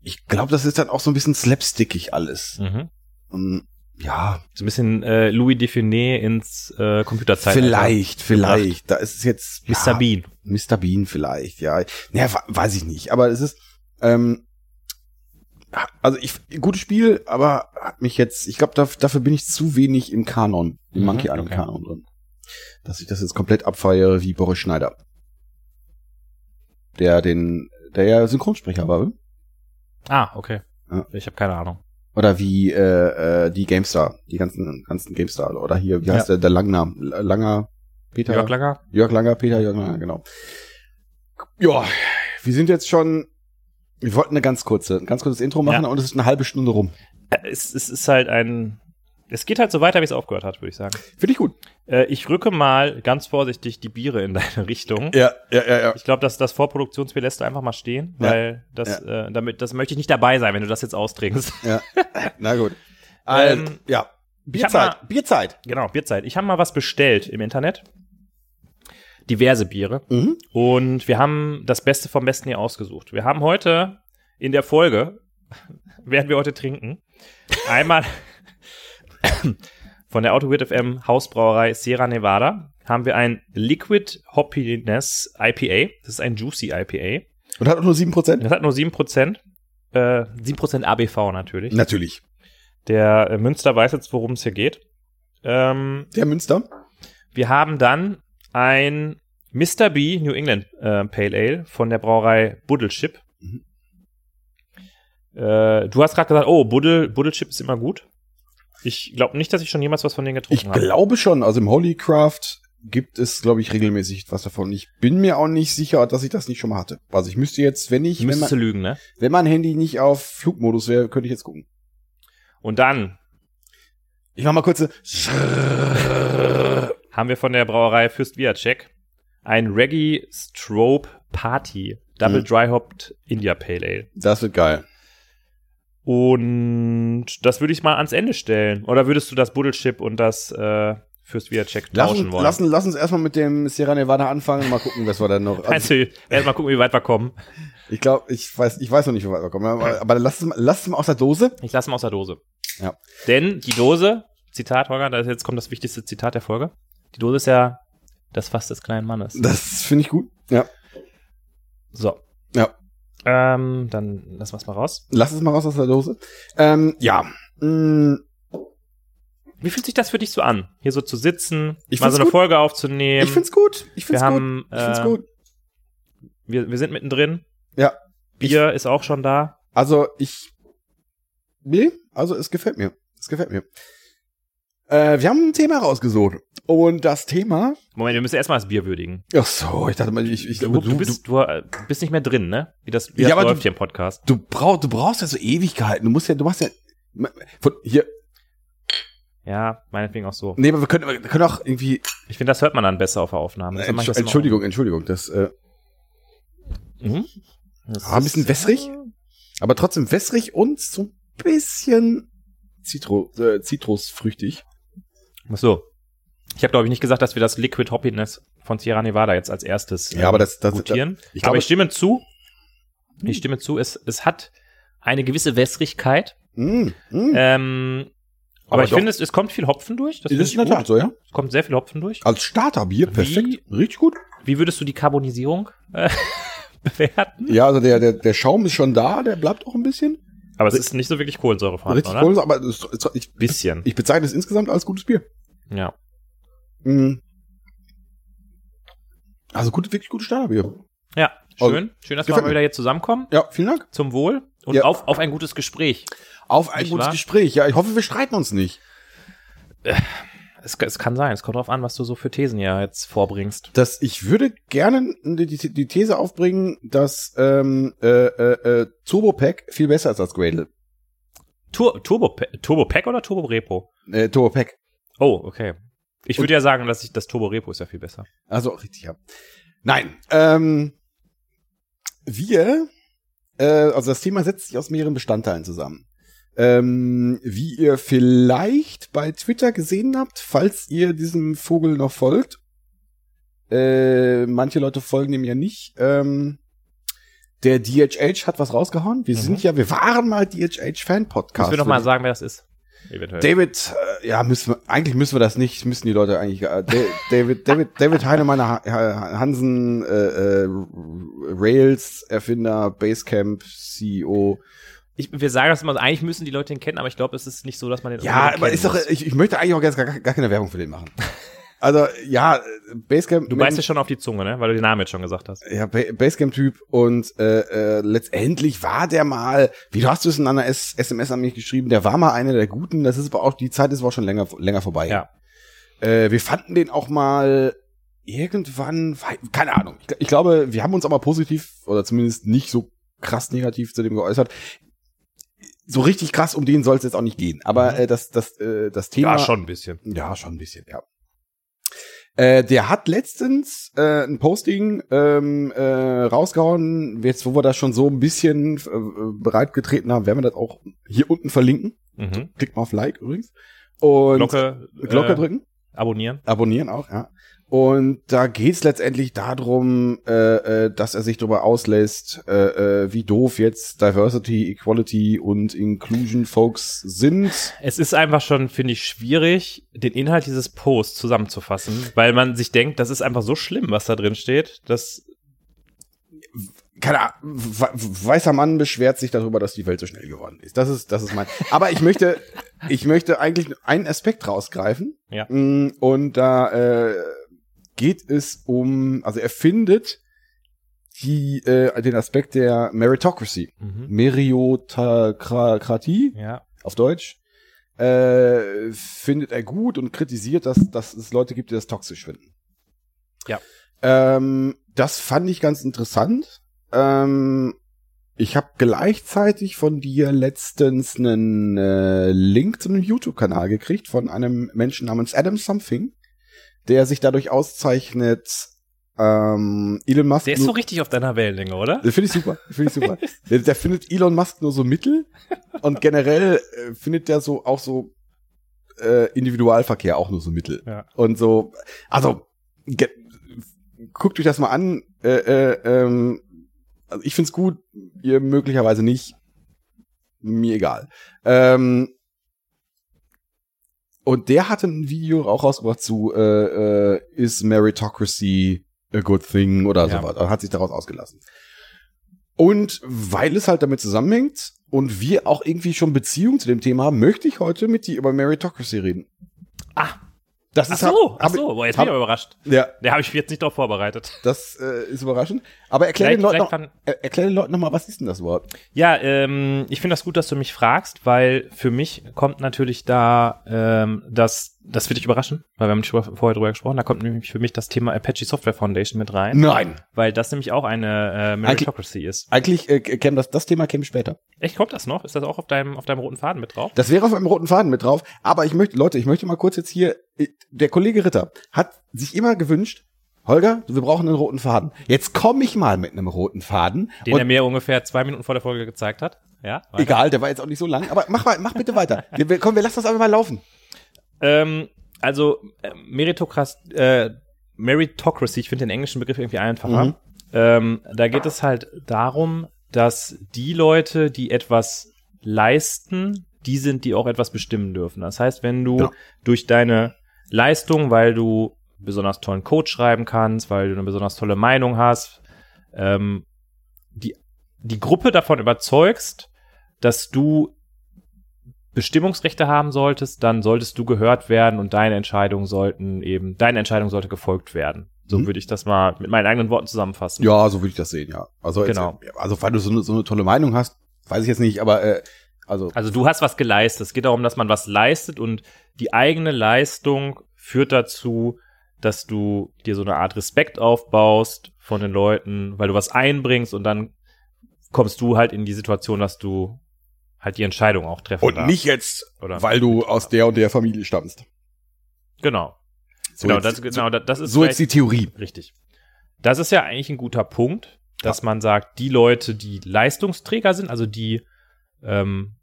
ich glaube, das ist dann auch so ein bisschen slapstickig alles. Mhm. Und, ja, So ein bisschen äh, Louis Define ins äh, Computerzeitalter. vielleicht, vielleicht. Da ist es jetzt Mr. ja, Bean. Mr. Bean vielleicht, ja. Ja, wa- weiß ich nicht. Aber es ist, ähm, also ich, gutes Spiel, aber hat mich jetzt, ich glaube, dafür bin ich zu wenig im Kanon, im Mhm, Monkey Island okay. Kanon drin. Dass ich das jetzt komplett abfeiere wie Boris Schneider. Der den, der ja Synchronsprecher war, hm? Ah, okay. Ja. Ich habe keine Ahnung. Oder wie äh, äh, die GameStar, die ganzen ganzen GameStar oder hier, wie heißt der, der Langnam, Langer Peter Jörg Langer? Jörg Langer, Peter Jörg Langer, genau. Ja, wir sind jetzt schon, wir wollten eine ganz kurze, ein ganz kurzes Intro machen Ja. und es ist eine halbe Stunde rum. Äh, Es, es ist halt ein. Es geht halt so weiter, wie es aufgehört hat, würde ich sagen. Finde ich gut. Äh, ich rücke mal ganz vorsichtig die Biere in deine Richtung. Ja, ja, ja, ja. Ich glaube, dass das Vorproduktionsbier lässt du einfach mal stehen, Ja. weil das, äh, damit, das möchte ich nicht dabei sein, wenn du das jetzt austrinkst. ja. Na gut. Also, Ähm, ja. Bierzeit, Bierzeit. genau, Bierzeit. Ich habe mal was bestellt im Internet. Diverse Biere. Mhm. Und wir haben das Beste vom Besten hier ausgesucht. Wir haben heute in der Folge, werden wir heute trinken, einmal von der Autoweird FM Hausbrauerei Sierra Nevada haben wir ein Liquid Hoppiness IPA. Das ist ein Juicy IPA. Und hat nur 7%? Das hat nur 7%. Äh, 7% ABV natürlich. Natürlich. Der äh, Münster weiß jetzt, worum es hier geht. Ähm, Der Münster. wir haben dann ein Mr. B New England äh, Pale Ale von der Brauerei Buddelchip. Mhm. Äh, du hast gerade gesagt, oh, Buddel, Buddelchip ist immer gut. Ich glaube nicht, dass ich schon jemals was von denen getrunken Ich habe. glaube schon, also im Holycraft gibt es, glaube ich, regelmäßig was davon. Ich bin mir auch nicht sicher, dass ich das nicht schon mal hatte. Also ich müsste jetzt, wenn ich, Ich wenn, müsste mein, lügen, ne? wenn mein Handy nicht auf Flugmodus wäre, könnte ich jetzt gucken. Und dann Ich mach mal kurze. haben wir von der Brauerei Fürst Viacek ein Reggae Strobe Party Double Mhm. Dry Hopped India Pale Ale. Das wird geil. Und das würde ich mal ans Ende stellen. Oder würdest du das Buddelchip und das äh, Fürst Viacek Lass, tauschen uns- wollen? lass, uns- lass uns erstmal mit dem Sierra Nevada anfangen und mal gucken, was wir dann noch. Also, du, erstmal gucken, wie weit wir kommen. ich glaube, ich weiß, ich weiß noch nicht, wie weit wir kommen. Aber, aber lass es mal, lass es mal aus der Dose. Ich lasse mal aus der Dose. Ja. Denn die Dose, Zitat, Holger, da ist- jetzt kommt das wichtigste Zitat der Folge. Die Dose ist ja das Fass des kleinen Mannes. Das finde ich gut. Ja. So. Ja. Ähm, dann lassen wir es mal raus. Lass es mal raus aus der Dose. Ähm, ja. Mm, Wie fühlt sich das für dich so an, hier so zu sitzen, Ich mal so find's eine gut. Folge aufzunehmen? ich find's gut. Ich wir find's gut. haben, Ich find's äh, gut. wir, wir sind mittendrin. Ja. Bier ist auch schon da. Also ich. Nee, also es gefällt mir. Es gefällt mir. Äh, wir haben ein Thema rausgesucht. Und das Thema. Moment, wir müssen erstmal das Bier würdigen. Ach so, ich dachte mal, ich, ich Du, du, bist, du, äh, bist nicht mehr drin, ne? Wie das, wie Ja, das läuft du- hier im Podcast. du, brauch, du brauchst ja so Ewigkeiten. Du musst ja, du machst ja. Von hier. Ja, meinetwegen auch so. Nee, aber wir können, wir können auch irgendwie. Ich finde, das hört man dann besser auf der Aufnahme. Ich Entsch Entschuldigung, Entschuldigung. Das, äh. Mhm. Das Ah, ein bisschen wässrig? aber trotzdem wässrig und so ein bisschen Zitro, äh, zitrusfrüchtig. Ach so. Ich habe, glaube ich, nicht gesagt, dass wir das Liquid Hoppiness von Sierra Nevada jetzt als erstes Ja, aber das, das, das gutieren. ich aber glaube, ich stimme zu. Ich stimme zu. Es, es hat eine gewisse Wässrigkeit. mm, mm. Ähm, aber, Aber ich finde, es, es kommt viel Hopfen durch. Das, das ist ich in der. Tat so, ja? Es kommt sehr viel Hopfen durch. Als Starterbier, perfekt. Wie- Richtig gut. Wie würdest du die Carbonisierung äh, bewerten? Ja, also der, der, der Schaum ist schon da, der bleibt auch ein bisschen. Aber es ist nicht so wirklich Kohlensäure vorhanden, Richtig oder? cool, aber es, es, ich, Bisschen. ich bezeichne es insgesamt als gutes Bier. Ja. Mm. Also gut, wirklich gutes Starterbier. Ja, Also, schön. Schön, dass wir mal wieder hier zusammenkommen. Ja, vielen Dank. Zum Wohl. Und Ja. auf, auf ein gutes Gespräch. Auf ein Nicht gutes wahr? Gespräch. Ja, ich hoffe, wir streiten uns nicht. Es, es kann sein. Es kommt drauf an, was du so für Thesen ja jetzt vorbringst. dass ich würde gerne die, die, die These aufbringen, dass ähm, äh, äh, äh, Turbo Pack viel besser ist als Gradle. Tur Turbo, Turbo Pack oder Turbo Repo? Äh, Turbo Pack. Oh, okay. Ich würde ja sagen, dass ich das Turbo Repo ist ja viel besser. Also richtig, ja. Nein, ähm, wir, äh, also das Thema setzt sich aus mehreren Bestandteilen zusammen. Ähm, wie ihr vielleicht bei Twitter gesehen habt, falls ihr diesem Vogel noch folgt, äh, manche Leute folgen dem ja nicht, ähm, der DHH hat was rausgehauen. Wir Mhm. sind ja, wir waren mal DHH-Fan-Podcast. Müssen wir noch mal sagen, wer das ist? Eventuell. David, äh, ja, müssen wir, eigentlich müssen wir das nicht, müssen die Leute eigentlich, äh, Da- David, David, David Heinemann Ha- Ha- Hansen, äh, äh, Rails, Erfinder, Basecamp, CEO. Ich, wir sagen das immer, eigentlich müssen die Leute den kennen, aber ich glaube, es ist nicht so, dass man den Ja, aber ist doch, ich, ich möchte eigentlich auch gar, gar, gar keine Werbung für den machen. Also, ja, Basecamp. Du beißt dir schon auf die Zunge, ne? Weil du den Namen jetzt schon gesagt hast. ja, Ba- Basecamp-Typ und äh, äh, letztendlich war der mal, wie du hast es in einer S SMS an mich geschrieben, der war mal einer der Guten, das ist aber auch, die Zeit ist aber auch schon länger, länger vorbei. Ja. Äh, wir fanden den auch mal irgendwann, keine Ahnung. Ich, ich glaube, wir haben uns aber positiv oder zumindest nicht so krass negativ zu dem geäußert. So richtig krass um den soll es jetzt auch nicht gehen. Aber Mhm. äh, das, das, äh, das Thema. Ja, schon ein bisschen. Ja, schon ein bisschen, ja. Äh, der hat letztens äh, ein Posting ähm, äh, rausgehauen, jetzt wo wir das schon so ein bisschen äh, bereit getreten haben, werden wir das auch hier unten verlinken. Mhm. Klickt mal auf Like übrigens. Und Glocke, Glocke äh, drücken. abonnieren. Abonnieren auch, ja. Und da geht's letztendlich darum, äh, äh, dass er sich darüber auslässt, äh, äh, wie doof jetzt Diversity, Equality und Inclusion Folks sind. Es ist einfach schon, finde ich, schwierig, den Inhalt dieses Posts zusammenzufassen, weil man sich denkt, das ist einfach so schlimm, was da drin steht, dass Keine Ahnung, we- weißer Mann beschwert sich darüber, dass die Welt so schnell geworden ist. Das ist, das ist mein. Aber ich möchte, ich möchte eigentlich einen Aspekt rausgreifen. Ja. Mm, Und da äh, geht es um, also er findet die, äh, den Aspekt der Meritocracy. mhm. Meritokratie ja, auf Deutsch, äh, findet er gut und kritisiert, dass, dass es Leute gibt, die das toxisch finden. Ja. Ähm, das fand ich ganz interessant. Ähm, ich habe gleichzeitig von dir letztens einen äh, Link zu einem YouTube-Kanal gekriegt von einem Menschen namens Adam Something, der sich dadurch auszeichnet, ähm, Elon Musk. der ist so richtig auf deiner Wellenlänge, oder? finde ich super. Finde ich super. der, der findet Elon Musk nur so mittel und generell äh, findet der so auch so äh, Individualverkehr auch nur so mittel. Ja. Und so, also guckt euch das mal an. Äh, äh, ähm, also ich find's gut, ihr möglicherweise nicht. Mir egal. Ähm, und der hatte ein Video auch rausgebracht zu äh, äh, Is Meritocracy a good thing oder Ja. sowas. Hat sich daraus ausgelassen. Und weil es halt damit zusammenhängt und wir auch irgendwie schon Beziehung zu dem Thema haben, möchte ich heute mit dir über Meritocracy reden. Ah, Das ach ist so, hab- ach hab- so, boah, jetzt bin ich aber überrascht. Ja, Der habe ich jetzt nicht darauf vorbereitet. das äh, ist überraschend. Aber erklär Vielleicht, den, Leuten noch, kann, er, erklär den Leuten noch mal, was ist denn das Wort? Ja, ähm, ich finde das gut, dass du mich fragst, weil für mich kommt natürlich da ähm, das, das wird dich überraschen, weil wir haben nicht vorher drüber gesprochen, da kommt nämlich für mich das Thema Apache Software Foundation mit rein, Nein. weil das nämlich auch eine äh, Meritocracy ist. Eigentlich äh, käme das, das Thema käme später. Echt, kommt das noch? Ist das auch auf deinem, auf deinem roten Faden mit drauf? Das wäre auf einem roten Faden mit drauf. Aber ich möchte, Leute, ich möchte mal kurz jetzt hier, äh, der Kollege Ritter hat sich immer gewünscht, Holger, wir brauchen einen roten Faden. Jetzt komme ich mal mit einem roten Faden. Den er mir ungefähr zwei Minuten vor der Folge gezeigt hat. Ja? weiter. egal, der war jetzt auch nicht so lang. Aber mach mal, mach bitte weiter. Wir, wir, komm, wir lassen das einfach mal laufen. Ähm, also äh, Meritocracy, äh, Meritocracy, ich finde den englischen Begriff irgendwie einfacher. Mhm. Ähm, da geht es halt darum, dass die Leute, die etwas leisten, die sind, die auch etwas bestimmen dürfen. Das heißt, wenn du Ja. durch deine Leistung, weil du besonders tollen Code schreiben kannst, weil du eine besonders tolle Meinung hast, ähm, die, die Gruppe davon überzeugst, dass du Bestimmungsrechte haben solltest, dann solltest du gehört werden und deine Entscheidungen sollten eben, deine Entscheidung sollte gefolgt werden. So Mhm. würde ich das mal mit meinen eigenen Worten zusammenfassen. Ja, so würde ich das sehen, ja. Also, jetzt, Genau. äh, also, weil du so eine, so eine tolle Meinung hast, weiß ich jetzt nicht, aber, äh, also, Also du hast was geleistet. Es geht darum, dass man was leistet und die eigene Leistung führt dazu, dass du dir so eine Art Respekt aufbaust von den Leuten, weil du was einbringst und dann kommst du halt in die Situation, dass du halt die Entscheidung auch treffen Und darfst. nicht jetzt, Oder- weil du aus der und der Familie stammst. Genau. So genau, jetzt, das, genau, das, ist so jetzt die Theorie. Richtig. Das ist ja eigentlich ein guter Punkt, dass man sagt, die Leute, die Leistungsträger sind, also die, ähm,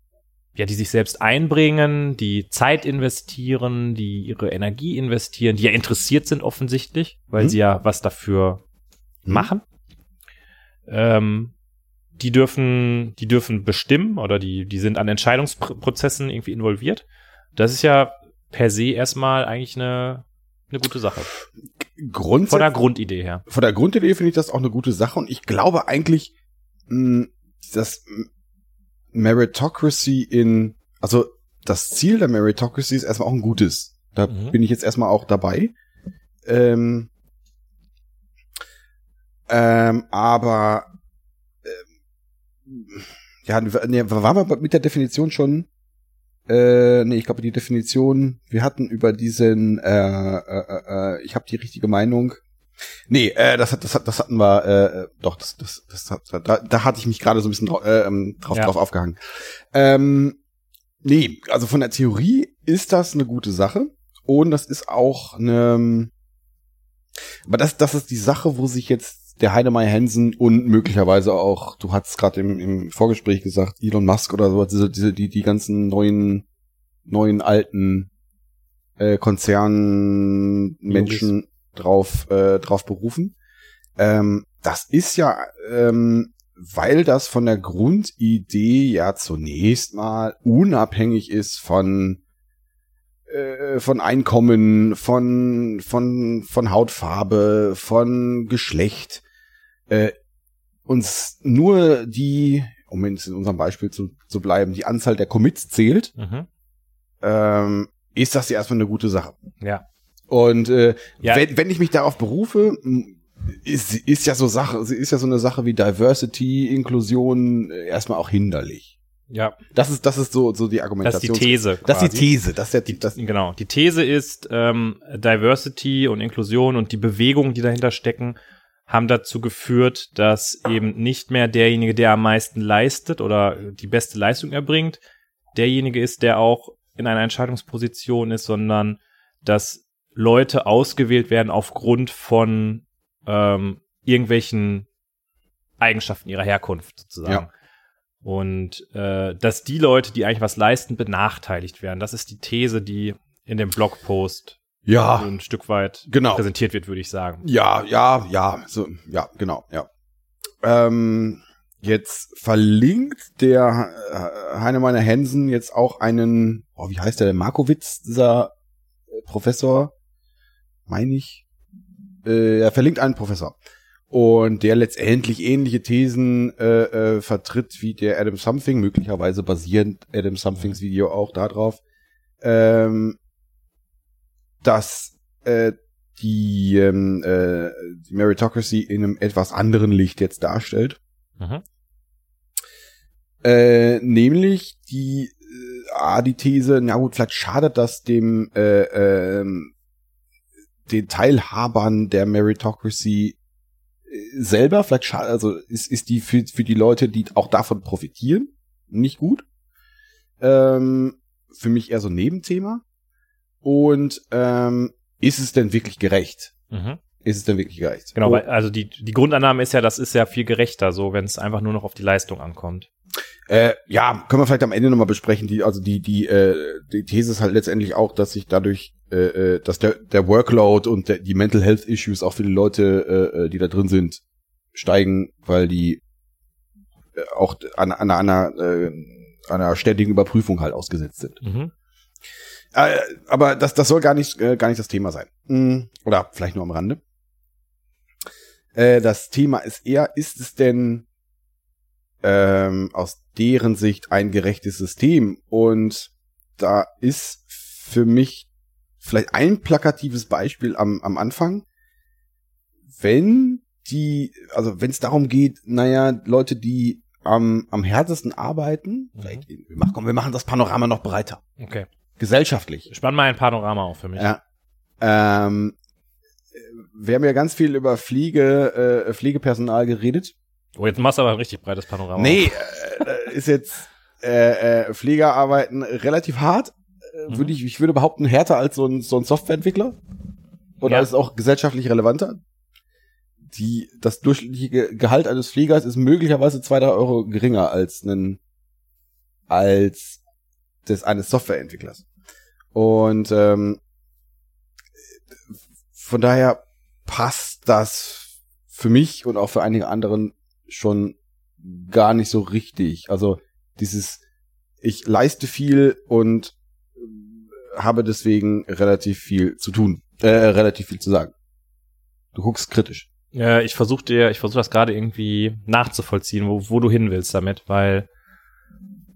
ja, die sich selbst einbringen, die Zeit investieren, die ihre Energie investieren, die ja interessiert sind offensichtlich, weil Mhm. sie ja was dafür Mhm. machen. Ähm, die dürfen, die dürfen bestimmen oder die, die sind an Entscheidungsprozessen irgendwie involviert. Das ist ja per se erstmal eigentlich eine, eine gute Sache. Von Grundsätzlich, der Grundidee her. von der Grundidee finde ich das auch eine gute Sache und ich glaube eigentlich, mh, dass Meritocracy in, also das Ziel der Meritocracy ist erstmal auch ein gutes. Da Mhm. bin ich jetzt erstmal auch dabei. Ähm, ähm, aber ähm, ja, nee, waren wir mit der Definition schon? Äh, nee, ich glaube die Definition, wir hatten über diesen, äh, äh, äh, ich habe die richtige Meinung. Nee, äh, das, hat, das, hat, das hatten wir, äh, doch, das, das, das, hat- da, da hatte ich mich gerade so ein bisschen drau äh, ähm, drauf, Ja. drauf aufgehangen. Ähm, nee, also von der Theorie ist das eine gute Sache und das ist auch eine, aber das, das ist die Sache, wo sich jetzt der Heinemeier Hansen und möglicherweise auch, du hast gerade im, im Vorgespräch gesagt, Elon Musk oder so, diese, diese, die, die ganzen neuen, neuen alten äh, Konzernmenschen drauf, äh, drauf berufen. Ähm, das ist ja, ähm, weil das von der Grundidee ja zunächst mal unabhängig ist von äh, von Einkommen, von von von Hautfarbe, von Geschlecht, äh, uns nur die, um jetzt in unserem Beispiel zu, zu bleiben, die Anzahl der Commits zählt, Mhm. ähm, ist das ja erstmal eine gute Sache. Ja. Und äh, Ja. wenn, wenn ich mich darauf berufe, ist, ist ja so Sache, ist ja so eine Sache wie Diversity, Inklusion äh, erstmal auch hinderlich. Ja, Das ist, das ist so, so die das ist Argumentation. die These. Das ist die quasi. These. Das ist der, das, Genau. Die These ist, ähm, Diversity und Inklusion und die Bewegungen, die dahinter stecken, haben dazu geführt, dass eben nicht mehr derjenige, der am meisten leistet oder die beste Leistung erbringt, derjenige ist, der auch in einer Entscheidungsposition ist, sondern dass Leute ausgewählt werden aufgrund von ähm, irgendwelchen Eigenschaften ihrer Herkunft sozusagen. Ja. Und äh, dass die Leute, die eigentlich was leisten, benachteiligt werden. Das ist die These, die in dem Blogpost so ja, ein Stück weit genau. präsentiert wird, würde ich sagen. Ja, ja, ja, so, ja, genau, ja. Ähm, jetzt verlinkt der äh, Heinemeiner Hensen jetzt auch einen, oh, wie heißt der, der Markowitz, dieser äh, Professor, meine ich. Äh, er verlinkt einen Professor. Und der letztendlich ähnliche Thesen äh, äh, vertritt wie der Adam Something, möglicherweise basierend Adam Somethings Video auch darauf, ähm, dass äh, die, ähm, äh, die Meritocracy in einem etwas anderen Licht jetzt darstellt. Mhm. Äh, nämlich die, äh, ah, die These, na gut, vielleicht schadet das dem, äh, ähm, den Teilhabern der Meritocracy äh, selber, vielleicht schadet, also ist, ist die für, für die Leute, die auch davon profitieren, nicht gut. Ähm, für mich eher so ein Nebenthema. Und ähm, ist es denn wirklich gerecht? Mhm. Ist es denn wirklich gerecht? Genau, Oh, weil, also die, die Grundannahme ist ja, das ist ja viel gerechter, so wenn es einfach nur noch auf die Leistung ankommt. Äh, ja, können wir vielleicht am Ende nochmal besprechen. Die, also die, die, äh, die These ist halt letztendlich auch, dass sich dadurch, äh, äh, dass der, der Workload und der, die Mental Health Issues auch für die Leute, äh, äh, die da drin sind, steigen, weil die äh, auch an, an einer, äh, einer ständigen Überprüfung halt ausgesetzt sind. Mhm. Äh, aber das, das soll gar nicht, äh, gar nicht das Thema sein. Mm, Oder vielleicht nur am Rande. Äh, das Thema ist eher, ist es denn ähm, aus deren Sicht ein gerechtes System? Und da ist für mich vielleicht ein plakatives Beispiel am, am Anfang. Wenn die, also wenn es darum geht, naja, Leute, die am, am härtesten arbeiten, Mhm. vielleicht, wir machen, komm, wir machen das Panorama noch breiter Okay. gesellschaftlich. Spann mal ein Panorama auf für mich. Ja. Ähm, wir haben ja ganz viel über Pflege, äh, Pflegepersonal geredet. Oh, jetzt machst du aber ein richtig breites Panorama. Nee, äh, ist jetzt äh, äh, Pfleger arbeiten relativ hart. Äh, Mhm. würde ich, ich würde behaupten, härter als so ein, so ein Softwareentwickler. Oder Ja. ist auch gesellschaftlich relevanter? Die, das durchschnittliche Ge- Gehalt eines Pflegers ist möglicherweise zwei, drei Euro geringer als einen, als des eines Softwareentwicklers. Und ähm, von daher passt das für mich und auch für einige anderen schon gar nicht so richtig. Also dieses, ich leiste viel und äh, habe deswegen relativ viel zu tun, äh, relativ viel zu sagen. Du guckst kritisch. Äh, ich versuche dir, ich versuche das gerade irgendwie nachzuvollziehen, wo, wo du hin willst damit, weil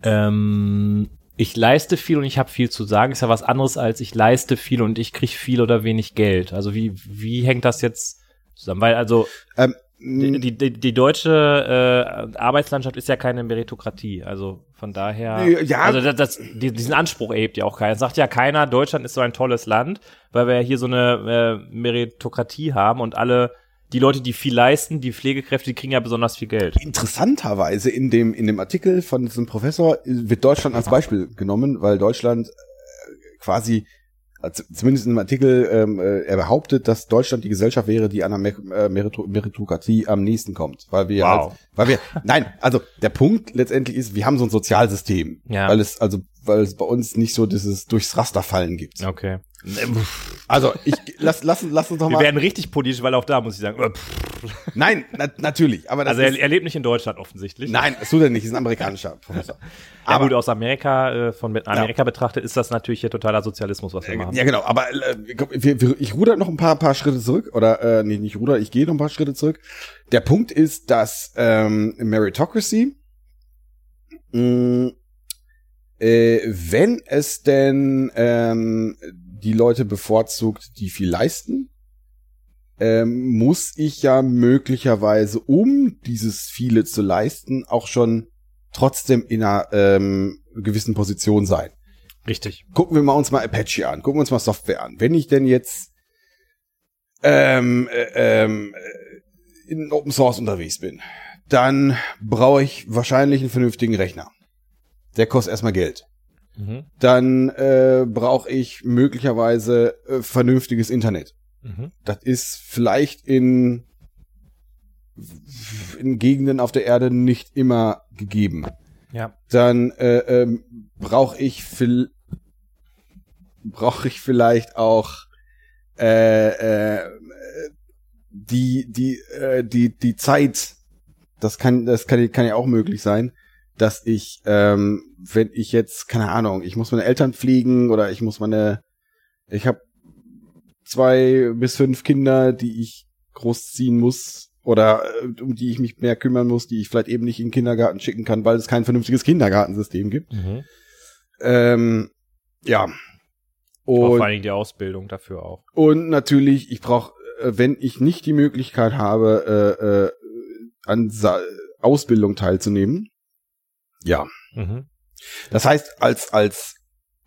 ähm, ich leiste viel und ich habe viel zu sagen, ist ja was anderes als ich leiste viel und ich krieg viel oder wenig Geld. Also wie, wie hängt das jetzt zusammen? Weil also Ähm, die, die, die deutsche äh, Arbeitslandschaft ist ja keine Meritokratie. Also von daher, Ja. also das, das, die, diesen Anspruch erhebt ja auch keiner. Sagt ja keiner, Deutschland ist so ein tolles Land, weil wir ja hier so eine äh, Meritokratie haben und alle die Leute, die viel leisten, die Pflegekräfte, die kriegen ja besonders viel Geld. interessanterweise in dem, in dem Artikel von diesem Professor wird Deutschland als Beispiel genommen, weil Deutschland äh, quasi, zumindest in dem Artikel, ähm, äh, er behauptet, dass Deutschland die Gesellschaft wäre, die einer Mer äh, Merito Meritokratie am nächsten kommt. Weil wir, Wow. als, weil wir, nein, also der Punkt letztendlich ist, wir haben so ein Sozialsystem. Ja. Weil es, also, weil es bei uns nicht so dieses durchs Raster fallen gibt. Okay. Also, ich, lass, lass, lass uns doch Wir mal, werden richtig politisch, weil auch da muss ich sagen, äh, nein, na, natürlich, aber das also er, er lebt nicht in Deutschland offensichtlich. nein, das tut er nicht, ist ein amerikanischer Professor. Ja, gut, aus Amerika, äh, von mit Amerika betrachtet, ist das natürlich hier totaler Sozialismus, was wir machen. Ja, genau, aber äh, wir, wir, ich ruder noch ein paar, paar Schritte zurück, oder äh, nee, nicht ruder, ich gehe noch ein paar Schritte zurück. Der Punkt ist, dass ähm, Meritocracy, mh, äh, wenn es denn ähm, die Leute bevorzugt, die viel leisten, ähm, muss ich ja möglicherweise, um dieses viele zu leisten, auch schon trotzdem in einer ähm, gewissen Position sein Richtig. gucken wir mal uns mal Apache an, gucken wir uns mal Software an. Wenn ich denn jetzt ähm, äh, ähm, äh, in Open Source unterwegs bin, dann brauche ich wahrscheinlich einen vernünftigen Rechner. Der kostet erstmal Geld. Mhm. Dann äh, brauche ich möglicherweise äh, vernünftiges Internet. Mhm. Das ist vielleicht in, in Gegenden auf der Erde nicht immer gegeben Ja. dann äh, ähm, brauche ich viel brauche ich vielleicht auch äh, äh, die die äh, die die Zeit das kann das kann kann ja auch möglich sein dass ich ähm, wenn ich jetzt keine Ahnung ich muss meine Eltern pflegen oder ich muss meine ich habe zwei bis fünf Kinder die ich großziehen muss oder äh, um die ich mich mehr kümmern muss, die ich vielleicht eben nicht in den Kindergarten schicken kann, weil es kein vernünftiges Kindergartensystem gibt. Mhm. Ähm, ja. Und vor allen Dingen die Ausbildung dafür auch. und natürlich, ich brauche, wenn ich nicht die Möglichkeit habe, äh, äh, an Sa Ausbildung teilzunehmen. Ja. Mhm. Das heißt, als, als,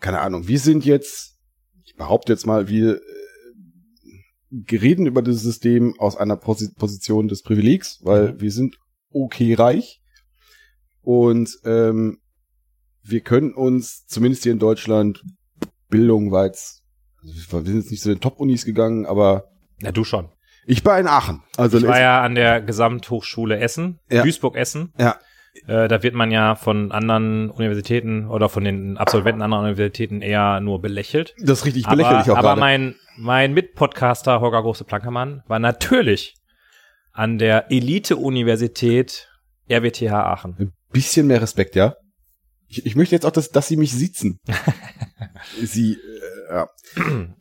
keine Ahnung, wir sind jetzt, ich behaupte jetzt mal, wir äh, reden über das System aus einer Posi Position des Privilegs, weil Mhm. wir sind okay reich und ähm, wir können uns, zumindest hier in Deutschland, Bildung jetzt, also wir sind jetzt nicht zu den Top-Unis gegangen, aber Ja, du schon. ich war in Aachen. Also Ich war ja an der Gesamthochschule Essen, Ja. Duisburg-Essen. Ja. Äh, da wird man ja von anderen Universitäten oder von den Absolventen anderer Universitäten eher nur belächelt. das ist richtig, ich aber dich auch aber gerade. mein, mein Mitpodcaster Holger Große-Plankermann war natürlich an der Elite-Universität RWTH Aachen. Ein bisschen mehr Respekt, ja. Ich, ich möchte jetzt auch, dass, dass sie mich sitzen. sie, äh, ja.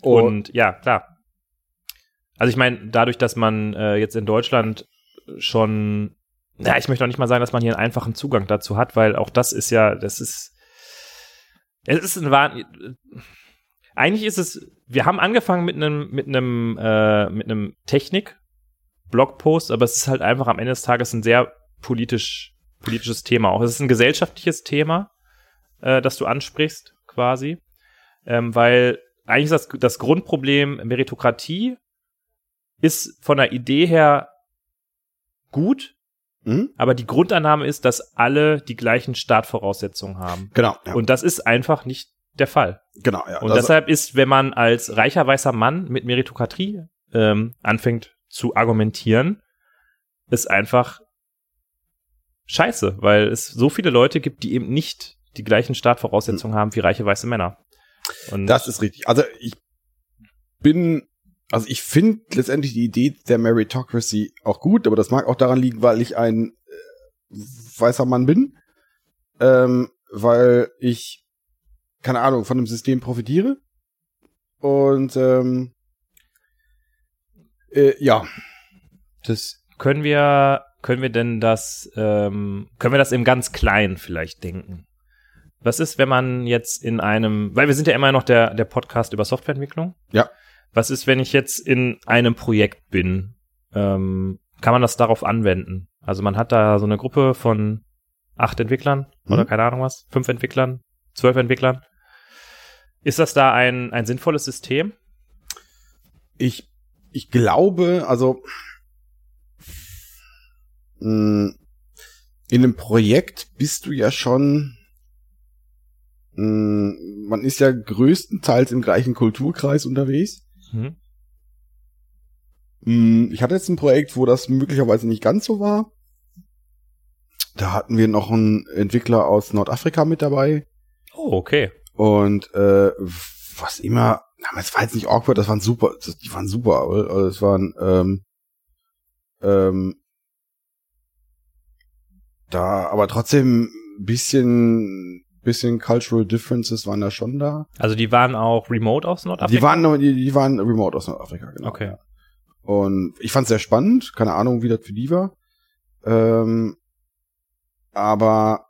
Und- Und ja, klar. Also ich meine, dadurch, dass man äh, jetzt in Deutschland schon, ja, ich möchte auch nicht mal sagen, dass man hier einen einfachen Zugang dazu hat, weil auch das ist ja, das ist, es ist ein Wahn. Eigentlich ist es, wir haben angefangen mit einem, mit einem, äh, mit einem Technik-Blogpost, aber es ist halt einfach am Ende des Tages ein sehr politisch, politisches Thema auch. Es ist ein gesellschaftliches Thema, äh, das du ansprichst, quasi, ähm, weil eigentlich ist das, das Grundproblem Meritokratie ist von der Idee her gut, Mhm. aber die Grundannahme ist, dass alle die gleichen Startvoraussetzungen haben. Genau, ja. Und das ist einfach nicht der Fall. genau, ja. Und deshalb ist, wenn man als reicher weißer Mann mit Meritokratie ähm, anfängt zu argumentieren, ist einfach scheiße, weil es so viele Leute gibt, die eben nicht die gleichen Startvoraussetzungen haben wie reiche weiße Männer. Und Das ist richtig. Also ich bin, also ich finde letztendlich die Idee der Meritocracy auch gut, aber das mag auch daran liegen, weil ich ein äh, weißer Mann bin, ähm, weil ich keine Ahnung von dem System profitiere und ähm, äh, ja, das können wir, können wir denn das, ähm, können wir das im ganz Kleinen vielleicht denken? Was ist, wenn man jetzt in einem, weil wir sind ja immer noch der, der Podcast über Softwareentwicklung. Ja. Was ist, wenn ich jetzt in einem Projekt bin? Ähm, kann man das darauf anwenden? Also man hat da so eine Gruppe von acht Entwicklern Mhm. oder keine Ahnung was, fünf Entwicklern, zwölf Entwicklern. Ist das da ein, ein sinnvolles System? ich, ich glaube, also mh, in einem Projekt bist du ja schon, mh, man ist ja größtenteils im gleichen Kulturkreis unterwegs. Mhm. Mh, Ich hatte jetzt ein Projekt, wo das möglicherweise nicht ganz so war. Da hatten wir noch einen Entwickler aus Nordafrika mit dabei. Oh, okay. Und äh, was immer, na, es war jetzt nicht awkward, das waren super, das, die waren super, also es waren ähm, ähm, da, aber trotzdem ein bisschen, bisschen cultural differences waren da schon da. Also die waren auch remote aus Nordafrika? Die waren, die, die waren remote aus Nordafrika, genau. Okay. Ja. Und ich fand es sehr spannend, keine Ahnung, wie das für die war. Ähm, aber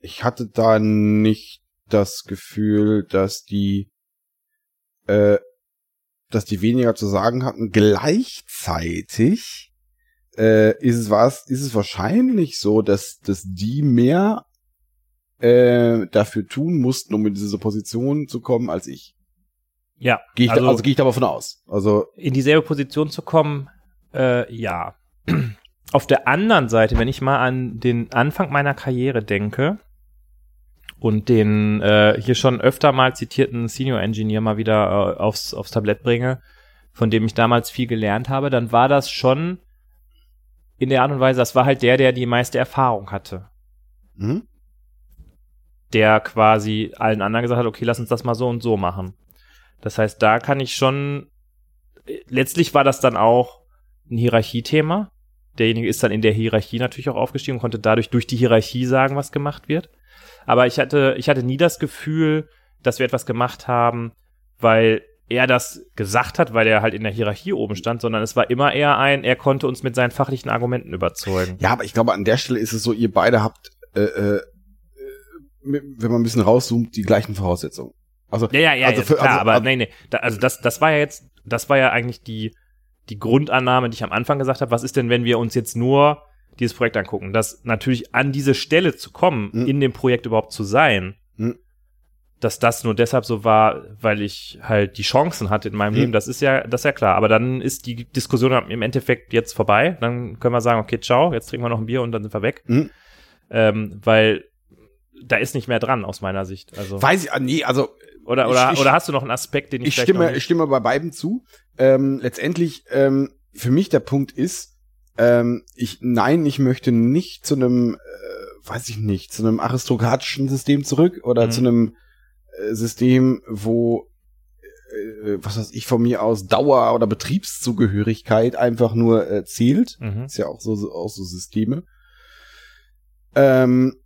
ich hatte da nicht das Gefühl, dass die, äh, dass die weniger zu sagen hatten. Gleichzeitig äh, ist es was, ist es wahrscheinlich so, dass dass die mehr äh, dafür tun mussten, um in diese Position zu kommen, als ich. Ja, Gehe ich, also, da, also gehe ich davon aus. Also in dieselbe Position zu kommen, äh, ja. Auf der anderen Seite, wenn ich mal an den Anfang meiner Karriere denke und den äh, hier schon öfter mal zitierten Senior Engineer mal wieder äh, aufs, aufs Tablett bringe, von dem ich damals viel gelernt habe, dann war das schon in der Art und Weise, das war halt der, der die meiste Erfahrung hatte. mhm. Der quasi allen anderen gesagt hat, okay, lass uns das mal so und so machen. Das heißt, da kann ich schon, letztlich war das dann auch ein Hierarchiethema. Derjenige ist dann in der Hierarchie natürlich auch aufgestiegen und konnte dadurch durch die Hierarchie sagen, was gemacht wird. Aber ich hatte, ich hatte nie das Gefühl, dass wir etwas gemacht haben, weil er das gesagt hat, weil er halt in der Hierarchie oben stand, sondern es war immer eher ein, er konnte uns mit seinen fachlichen Argumenten überzeugen. Ja, aber ich glaube, an der Stelle ist es so, ihr beide habt, äh, äh, wenn man ein bisschen rauszoomt, die gleichen Voraussetzungen. Also, Ja, ja, ja, also ja für- klar, also- aber also- nee, nee, da, also das, das war ja jetzt, das war ja eigentlich die, die Grundannahme, die ich am Anfang gesagt habe, was ist denn, wenn wir uns jetzt nur dieses Projekt angucken, dass natürlich an diese Stelle zu kommen, Mhm. in dem Projekt überhaupt zu sein, Mhm. dass das nur deshalb so war, weil ich halt die Chancen hatte in meinem Mhm. Leben, das ist ja, das ist ja klar. Aber dann ist die Diskussion im Endeffekt jetzt vorbei. Dann können wir sagen, okay, ciao, jetzt trinken wir noch ein Bier und dann sind wir weg. Mhm. Ähm, weil da ist nicht mehr dran aus meiner Sicht. Also weiß ich, ah, nee, also oder oder ich- oder hast du noch einen Aspekt, den ich, ich stimme, ich stimme bei beiden zu. Ähm, letztendlich, ähm, für mich der Punkt ist, ähm, ich, nein, ich möchte nicht zu einem, äh, weiß ich nicht, zu einem aristokratischen System zurück oder Mhm. zu einem äh, System, wo, äh, was weiß ich, von mir aus Dauer- oder Betriebszugehörigkeit einfach nur äh, zählt. Mhm. Ist ja auch so, so auch so Systeme. Ähm,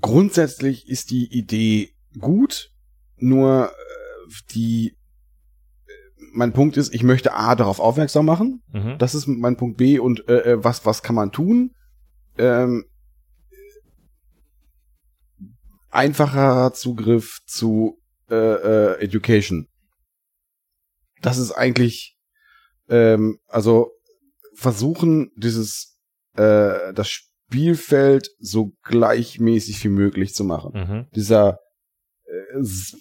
grundsätzlich ist die Idee gut, nur äh, die äh, mein Punkt ist, ich möchte A darauf aufmerksam machen. Mhm. Das ist mein Punkt B und äh, äh, was was kann man tun? Ähm, einfacher Zugriff zu äh, äh, Education. Das ist eigentlich ähm, also versuchen dieses äh, das Spielfeld so gleichmäßig wie möglich zu machen Mhm. dieser s-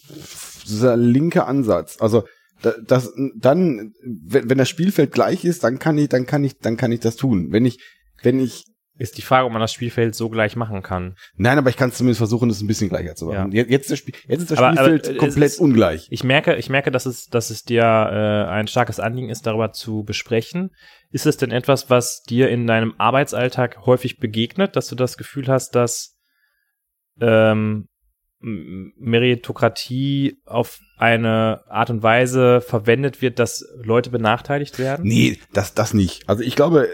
dieser linke Ansatz. Also da- das dann, wenn, wenn das Spielfeld gleich ist, dann kann ich, dann kann ich, dann kann ich das tun. Wenn ich, wenn ich, Ist die Frage, ob man das Spielfeld so gleich machen kann. nein, aber ich kann zumindest versuchen, das ein bisschen gleicher zu machen. Jetzt, jetzt, das Spiel, jetzt ist das Aber- aber, Spielfeld äh, es komplett ist- ungleich. Ich merke, ich merke, dass es, dass es dir äh, ein starkes Anliegen ist, darüber zu besprechen. Ist es denn etwas, was dir in deinem Arbeitsalltag häufig begegnet, dass du das Gefühl hast, dass ähm, Meritokratie auf eine Art und Weise verwendet wird, dass Leute benachteiligt werden? Nee, das, das nicht. Also ich glaube, äh,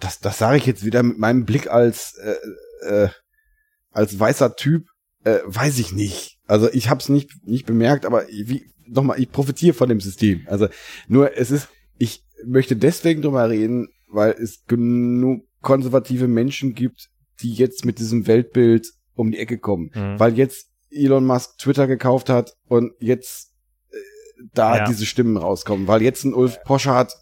das, das sage ich jetzt wieder mit meinem Blick als, äh, äh, als weißer Typ, äh, weiß ich nicht. Also ich habe es nicht, nicht bemerkt, aber wie, nochmal, ich profitiere von dem System. Also nur es ist, ich möchte deswegen drüber reden, weil es genug konservative Menschen gibt, die jetzt mit diesem Weltbild um die Ecke kommen. Mhm. Weil jetzt Elon Musk Twitter gekauft hat und jetzt äh, da Ja. diese Stimmen rauskommen, weil jetzt ein Ulf Poschardt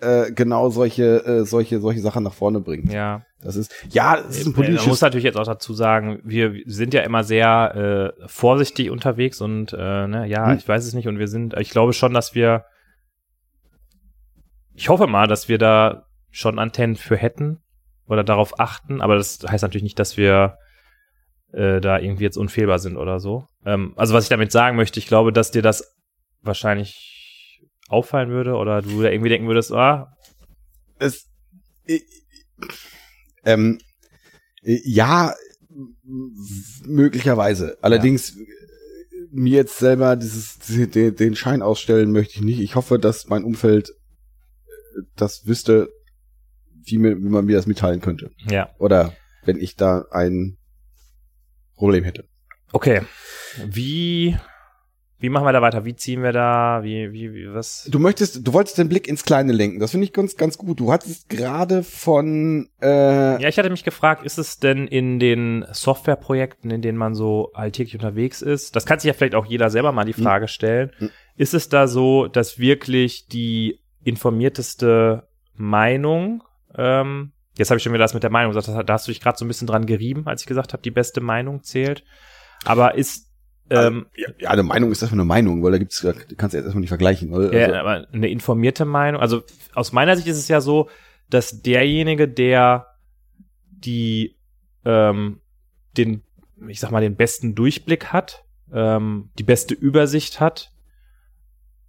äh, genau solche äh, solche solche Sachen nach vorne bringt. Ja. Das ist ja, es ist ein Man politisches muss natürlich jetzt auch dazu sagen, wir sind ja immer sehr äh, vorsichtig unterwegs und äh, ne, ja, Hm. ich weiß es nicht und wir sind, ich glaube schon, dass wir, ich hoffe mal, dass wir da schon Antennen für hätten oder darauf achten, aber das heißt natürlich nicht, dass wir äh, da irgendwie jetzt unfehlbar sind oder so. Ähm, also was ich damit sagen möchte, ich glaube, dass dir das wahrscheinlich auffallen würde oder du da irgendwie denken würdest, ah, es, äh, ähm, äh, ja, möglicherweise. Allerdings äh, mir jetzt selber dieses den, den Schein ausstellen möchte ich nicht. Ich hoffe, dass mein Umfeld äh, das wüsste, wie, mir, wie man mir das mitteilen könnte. ja, Oder wenn ich da ein Problem hätte. Okay. Wie, wie machen wir da weiter? Wie ziehen wir da? Wie, wie, wie was? Du möchtest, du wolltest den Blick ins Kleine lenken. Das finde ich ganz, ganz gut. Du hattest gerade von äh, Ja, ich hatte mich gefragt, ist es denn in den Softwareprojekten, in denen man so alltäglich unterwegs ist, das kann sich ja vielleicht auch jeder selber mal die Hm. Frage stellen, Hm. ist es da so, dass wirklich die informierteste Meinung, ähm, jetzt habe ich schon wieder das mit der Meinung gesagt, da hast du dich gerade so ein bisschen dran gerieben, als ich gesagt habe, die beste Meinung zählt. Aber ist, ähm, ja, ja, eine Meinung ist erstmal eine Meinung, weil da gibt's, kannst du jetzt erstmal nicht vergleichen. Weil, Ja, also, aber eine informierte Meinung. Also aus meiner Sicht ist es ja so, dass derjenige, der die ähm, den, ich sag mal, den besten Durchblick hat, ähm, die beste Übersicht hat,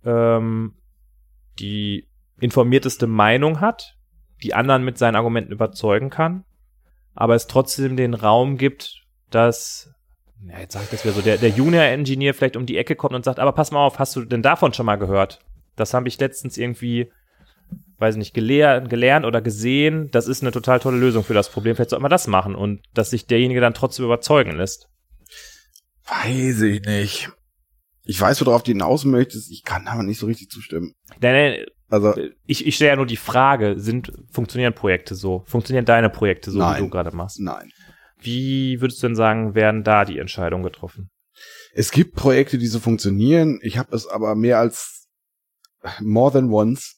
ähm, die informierteste Meinung hat, die anderen mit seinen Argumenten überzeugen kann, aber es trotzdem den Raum gibt, dass ja, jetzt sagt das wieder so, der, der Junior-Engineer vielleicht um die Ecke kommt und sagt, aber pass mal auf, hast du denn davon schon mal gehört? Das habe ich letztens irgendwie, weiß nicht, gelehr, gelernt oder gesehen. Das ist eine total tolle Lösung für das Problem. Vielleicht sollte man das machen und dass sich derjenige dann trotzdem überzeugen lässt. weiß ich nicht. Ich weiß, worauf du hinaus möchtest. Ich kann aber nicht so richtig zustimmen. Nein, Also, nein, ich, ich stelle ja nur die Frage, sind, funktionieren Projekte so? Funktionieren deine Projekte so, Nein. wie du gerade machst? nein. Wie würdest du denn sagen, werden da die Entscheidungen getroffen? Es gibt Projekte, die so funktionieren. Ich habe es aber mehr als more than once.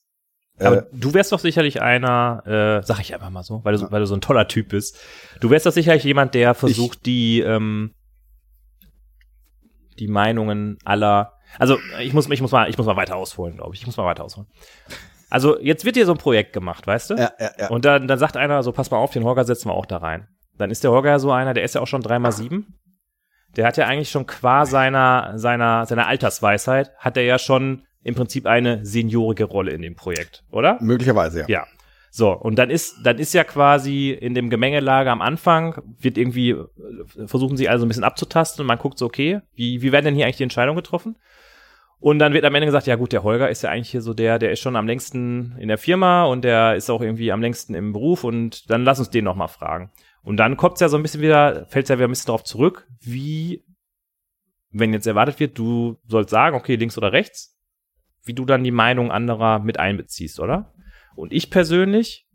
Aber Äh, du wärst doch sicherlich einer, äh, sag ich einfach mal so, weil du, Ja. weil du so ein toller Typ bist. Du wärst doch sicherlich jemand, der versucht, die, ähm, die Meinungen aller. Also ich muss, ich muss mal, ich muss mal weiter ausholen, glaube ich. Ich muss mal weiter ausholen. Also jetzt wird hier so ein Projekt gemacht, weißt du? ja, ja, ja. Und dann, dann sagt einer so, pass mal auf, den Holger setzen wir auch da rein. Dann ist der Holger ja so einer, der ist ja auch schon 3x7. Der hat ja eigentlich schon qua seiner, seiner, seiner Altersweisheit, hat er ja schon im Prinzip eine seniorige Rolle in dem Projekt, oder? Möglicherweise, ja. Ja. So, und dann ist, dann ist ja quasi in dem Gemengelage am Anfang, wird irgendwie, äh, versuchen sie also ein bisschen abzutasten und man guckt so, okay, wie, wie werden denn hier eigentlich die Entscheidungen getroffen? Und dann wird am Ende gesagt, ja gut, der Holger ist ja eigentlich hier so der, der ist schon am längsten in der Firma und der ist auch irgendwie am längsten im Beruf und dann lass uns den nochmal fragen. Und dann kommt's ja so ein bisschen wieder, fällt ja wieder ein bisschen darauf zurück, wie, wenn jetzt erwartet wird, du sollst sagen, okay, links oder rechts, wie du dann die Meinung anderer mit einbeziehst, oder? Und ich persönlich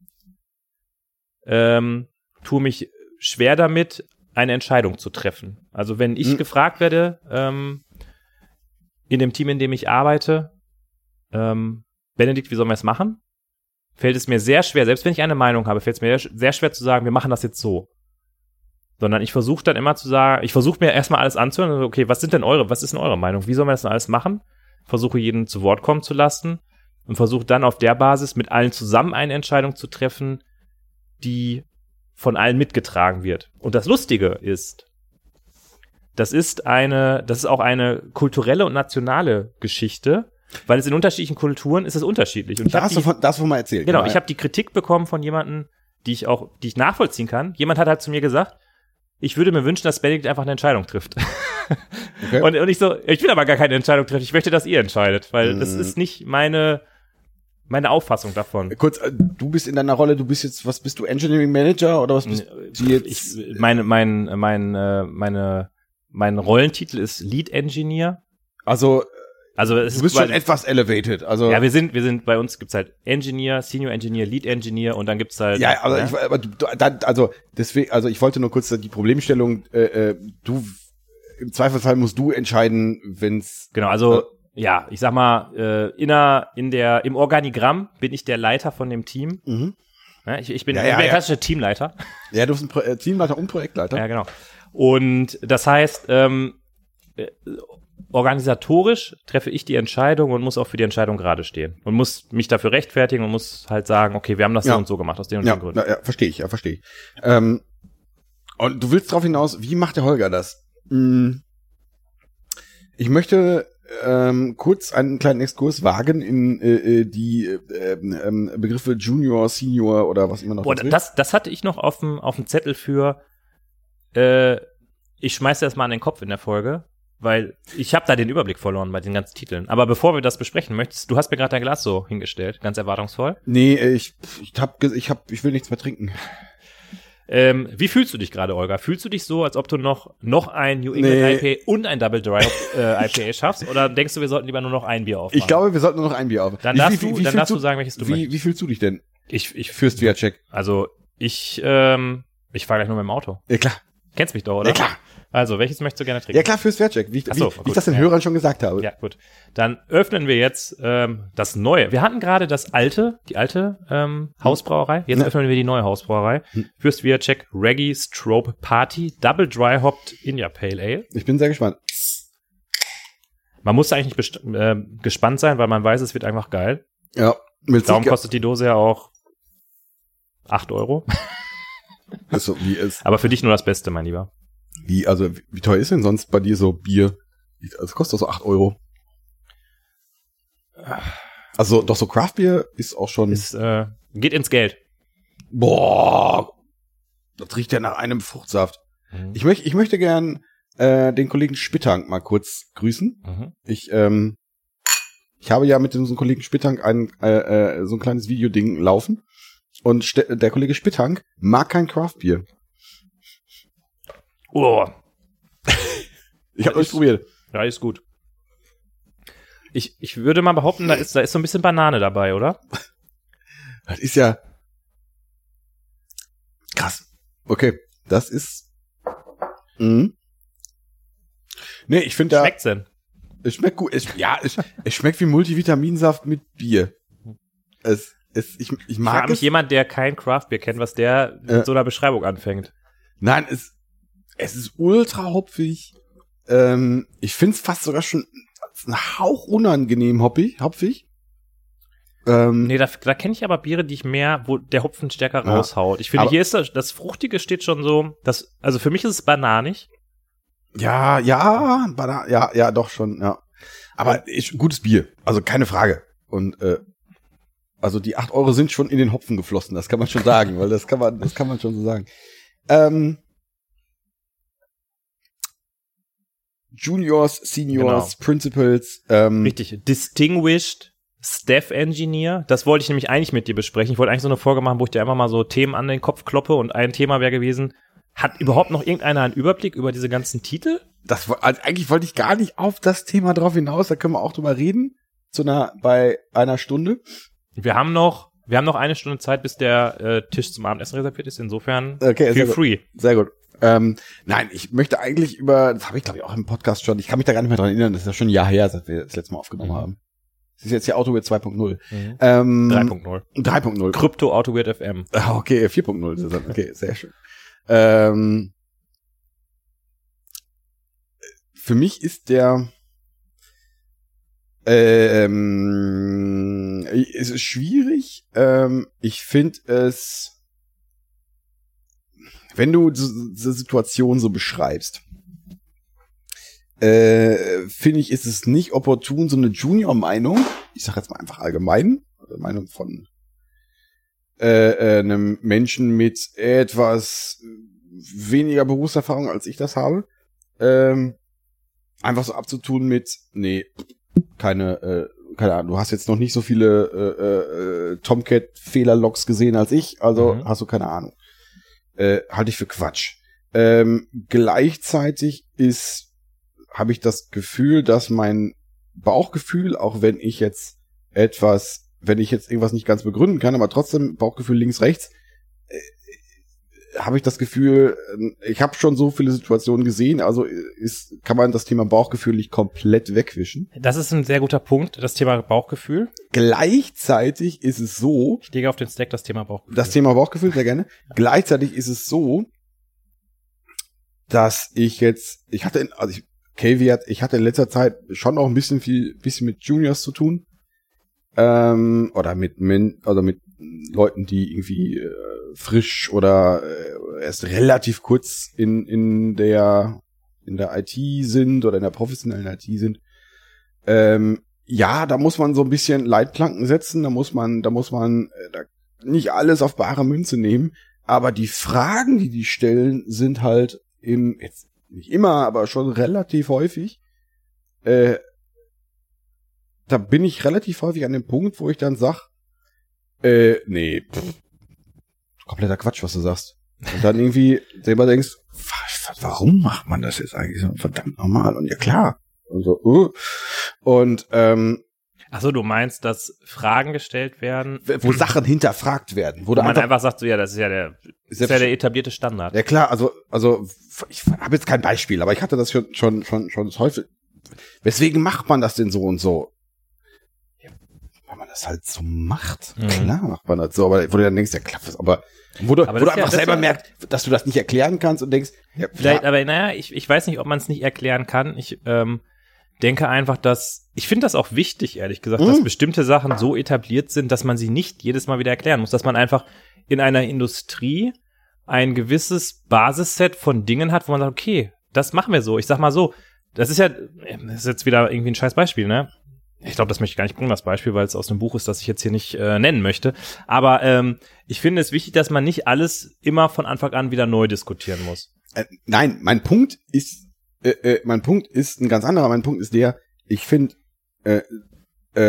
ähm, tue mich schwer damit, eine Entscheidung zu treffen. Also wenn ich Hm. gefragt werde, ähm, in dem Team, in dem ich arbeite, ähm, Benedikt, wie sollen wir es machen? Fällt es mir sehr schwer, selbst wenn ich eine Meinung habe, fällt es mir sehr schwer zu sagen, wir machen das jetzt so. sondern ich versuche dann immer zu sagen, ich versuche mir erstmal alles anzuhören, okay, was sind denn eure, was ist denn eure Meinung? Wie sollen wir das denn alles machen? Versuche jeden zu Wort kommen zu lassen und versuche dann auf der Basis mit allen zusammen eine Entscheidung zu treffen, die von allen mitgetragen wird. Und das Lustige ist, das ist eine, das ist auch eine kulturelle und nationale Geschichte, weil es in unterschiedlichen Kulturen ist es unterschiedlich. Und ich Da hab hast du die- von, da hast du mal erzählt. Genau, ich habe die Kritik bekommen von jemandem, die ich auch, die ich nachvollziehen kann. Jemand hat halt zu mir gesagt, ich würde mir wünschen, dass Benedikt einfach eine Entscheidung trifft. Okay. Und, und ich so, ich will aber gar keine Entscheidung treffen. Ich möchte, dass ihr entscheidet, weil das Mhm. ist nicht meine, meine Auffassung davon. Kurz, äh, du bist in deiner Rolle, du bist jetzt, was bist du, Engineering Manager oder was bist du jetzt? Ich, meine, mein, mein, äh, meine, mein Rollentitel ist Lead Engineer. also, Also es du ist bist schon quasi- etwas elevated. Also, ja, wir sind, wir sind, bei uns gibt's halt Engineer, Senior Engineer, Lead Engineer und dann gibt's halt. Ja, aber, ich, aber du, dann, also deswegen, also ich wollte nur kurz die Problemstellung, äh, äh, du im Zweifelsfall musst du entscheiden, wenn's Genau, also ja, ich sag mal, äh, in, der, in der, im Organigramm bin ich der Leiter von dem Team. mhm. Ja, ich, ich bin, Ja, ich ja, bin der ja. klassische Teamleiter. ja, du bist ein Pro äh, Teamleiter und Projektleiter. Ja, genau. Und das heißt, ähm, äh, organisatorisch treffe ich die Entscheidung und muss auch für die Entscheidung gerade stehen. Und muss mich dafür rechtfertigen und muss halt sagen, okay, wir haben das Ja. so und so gemacht, aus den und ja, den Gründen. ja verstehe ich, ja, verstehe ich. Ähm, und du willst darauf hinaus, wie macht der Holger das? Hm, Ich möchte ähm, kurz einen kleinen Exkurs wagen in äh, äh, die äh, ähm, Begriffe Junior, Senior oder was immer noch Boah, das, das hatte ich noch auf dem, auf dem Zettel für, äh, ich schmeiß das mal an den Kopf in der Folge, weil ich habe da den Überblick verloren bei den ganzen Titeln. Aber bevor wir das besprechen möchtest, du hast mir gerade dein Glas so hingestellt, ganz erwartungsvoll. Nee, äh, ich, ich hab, ich hab, ich will nichts mehr trinken. Ähm, wie fühlst du dich gerade, Olga? Fühlst du dich so, als ob du noch, noch ein New England Nee. IPA und ein Double Dry äh, IPA schaffst? Oder denkst du, wir sollten lieber nur noch ein Bier aufmachen? Ich glaube, wir sollten nur noch ein Bier auf. Dann darfst wie- du, wie dann fühlst darfst du sagen, welches du wie, möchtest. wie fühlst du dich denn Ich, ich, fürs Viacek? also, ich, ähm, ich fahre gleich nur mit dem Auto. Ja klar, Kennst mich doch, oder? ja klar, Also, welches möchtest du gerne trinken? ja klar fürs Viacek, wie, ich- wie, so, wie gut. ich das den. Hörern schon gesagt habe. Ja, gut. Dann öffnen wir jetzt ähm, das neue. Wir hatten gerade das alte, die alte ähm, Hausbrauerei. Jetzt Ja. öffnen wir die neue Hausbrauerei. Hm. Fürst Viacek Reggae Strobe Party Double Dry Hopped India Pale Ale. Ich bin sehr gespannt. Man muss eigentlich äh, gespannt sein, weil man weiß, es wird einfach geil. Ja, Darum kostet die Dose ja auch 8 Euro. also, wie ist, Aber für dich nur das Beste, mein Lieber. wie, also, wie, teuer ist denn sonst bei dir so Bier? Also, es kostet doch so 8 Euro. Also, doch so Craft Beer ist auch schon, Ist, äh, geht ins Geld. boah, das riecht ja nach einem Fruchtsaft. Ich möchte, ich möchte gern, äh, den Kollegen Spittank mal kurz grüßen. Mhm. Ich, ähm, ich habe ja mit unserem Kollegen Spittank ein, äh, äh, so ein kleines Videoding laufen. Und der Kollege Spittank mag kein Craft Beer. Oh, Ich habe euch probiert. ja, ist gut. Ich, ich würde mal behaupten, da ist, da ist so ein bisschen Banane dabei, oder? Das ist ja krass. Okay, das ist. Mhm. Nee, ich finde da. Schmeckt's denn? Es schmeckt gut. Es, ja, es, es schmeckt wie Multivitaminsaft mit Bier. Es, es, ich, ich Ich mag frage mich es. jemand, der kein Craftbier kennt, was der mit so einer Beschreibung anfängt. Nein, es, es ist ultra hopfig. Ähm, ich find's fast sogar schon ein Hauch unangenehm hoppig, hopfig. Ähm, Nee, da, da kenne ich aber Biere, die ich mehr, wo der Hopfen stärker Ja. raushaut. Ich finde, hier ist das, das Fruchtige steht schon so, das, also für mich ist es bananig. Ja, ja, Bana ja, ja, doch schon, ja. Aber ein gutes Bier, also keine Frage. Und äh, also die 8 Euro sind schon in den Hopfen geflossen, das kann man schon sagen, weil das kann man, das kann man schon so sagen. Ähm, Juniors, Seniors, Principals, ähm, Richtig. Distinguished Staff Engineer. Das wollte ich nämlich eigentlich mit dir besprechen. Ich wollte eigentlich so eine Folge machen, wo ich dir einfach mal so Themen an den Kopf kloppe und ein Thema wäre gewesen, hat überhaupt noch irgendeiner einen Überblick über diese ganzen Titel? das also eigentlich wollte ich gar nicht auf das Thema drauf hinaus, da können wir auch drüber reden, zu einer, bei einer Stunde. Wir haben noch, wir haben noch eine Stunde Zeit, bis der äh, Tisch zum Abendessen reserviert ist. Insofern Okay, feel gut. free. Sehr gut. Ähm, nein, ich möchte eigentlich über, das habe ich glaube ich auch im Podcast schon, ich kann mich da gar nicht mehr dran erinnern, das ist ja schon ein Jahr her, seit wir das letzte Mal aufgenommen Mhm. haben. Das ist jetzt hier Autowit 2.0. Ähm, 3.0. 3.0. Krypto Auto Weird FM. Ah, Okay, 4.0 ist es dann. Okay, sehr schön. Ähm, für mich ist der ähm, es ist schwierig. Ähm, ich finde es, wenn du diese Situation so beschreibst, äh, finde ich, ist es nicht opportun, so eine Junior-Meinung, ich sag jetzt mal einfach allgemein, also Meinung von äh, äh, einem Menschen mit etwas weniger Berufserfahrung, als ich das habe, ähm, einfach so abzutun mit, nee, keine, äh, keine Ahnung, du hast jetzt noch nicht so viele äh, äh, Tomcat-Fehlerlogs gesehen als ich, also Mhm. hast du keine Ahnung. Äh, halte ich für Quatsch. Ähm, gleichzeitig ist, habe ich das Gefühl, dass mein Bauchgefühl, auch wenn ich jetzt etwas, wenn ich jetzt irgendwas nicht ganz begründen kann, aber trotzdem Bauchgefühl links, rechts, äh, habe ich das Gefühl, äh, ich habe schon so viele Situationen gesehen, also ist, kann man das Thema Bauchgefühl nicht komplett wegwischen. Das ist ein sehr guter Punkt, das Thema Bauchgefühl. Gleichzeitig ist es so, Ich lege auf den Stack das Thema Bauchgefühl. das Thema Bauchgefühl sehr gerne. Gleichzeitig ist es so, dass ich jetzt, ich hatte, in, also ich, Caveat, ich hatte in letzter Zeit schon auch ein bisschen viel, bisschen mit Juniors zu tun. Ähm, oder mit, Men oder mit Leuten, die irgendwie äh, frisch oder äh, erst relativ kurz in, in der, in der IT sind oder in der professionellen IT sind. Ähm, ja, da muss man so ein bisschen Leitplanken setzen, da muss man, da muss man äh, da nicht alles auf bare Münze nehmen, aber die Fragen, die die stellen, sind halt im, jetzt nicht immer, aber schon relativ häufig, äh, da bin ich relativ häufig an dem Punkt, wo ich dann sag, äh, nee, pff, kompletter Quatsch, was du sagst. Und dann irgendwie selber denkst, wa- wa- warum macht man das jetzt eigentlich so verdammt normal? Und ja klar. Und so, uh. Und ähm, Achso, du meinst, dass Fragen gestellt werden, wo Sachen hinterfragt werden, wo, wo du man einfach, einfach sagt, so ja, das ist ja der, ist ja der etablierte Standard. ja klar, also also ich habe jetzt kein Beispiel, aber ich hatte das schon schon schon schon häufig. Weswegen macht man das denn so und so? Ja, man das halt so macht. Mhm. Klar macht man das so, aber wo du dann denkst, ja klappt das, aber wo du, Aber wo du ja- einfach das selber ja- merkst, dass du das nicht erklären kannst und denkst, ja, Vielleicht, aber naja, ich, ich weiß nicht, ob man es nicht erklären kann. Ich ähm, denke einfach, dass ich finde das auch wichtig, ehrlich gesagt, dass Mhm. bestimmte Sachen so etabliert sind, dass man sie nicht jedes Mal wieder erklären muss, dass man einfach in einer Industrie ein gewisses Basisset von Dingen hat, wo man sagt, okay, das machen wir so. Ich sag mal so, das ist ja, das ist jetzt wieder irgendwie ein scheiß Beispiel, ne? Ich glaube, das möchte ich gar nicht bringen, das Beispiel, weil es aus einem Buch ist, das ich jetzt hier nicht äh, nennen möchte. Aber ähm, ich finde es wichtig, dass man nicht alles immer von Anfang an wieder neu diskutieren muss. äh, nein, mein Punkt ist, äh, äh, mein Punkt ist ein ganz anderer. Mein Punkt ist der, ich finde, äh, äh,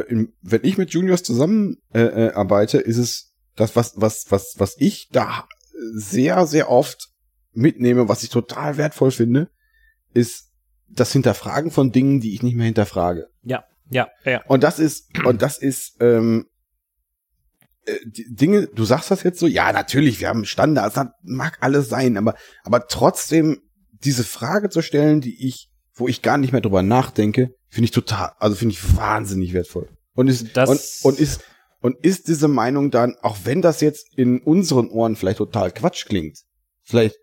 äh, im- wenn ich mit Juniors zusammen äh, äh, arbeite, ist es das, was, was, was, was ich da sehr, sehr oft mitnehme, was ich total wertvoll finde, ist das Hinterfragen von Dingen, die ich nicht mehr hinterfrage. Ja, ja, ja. Und das ist, und das ist, ähm, äh, die Dinge, du sagst das jetzt so, ja, natürlich, wir haben Standards, das mag alles sein, aber, aber trotzdem diese Frage zu stellen, die ich, wo ich gar nicht mehr drüber nachdenke, finde ich total, also finde ich wahnsinnig wertvoll. Und ist, Das- und, und ist, und ist diese Meinung dann, auch wenn das jetzt in unseren Ohren vielleicht total Quatsch klingt, vielleicht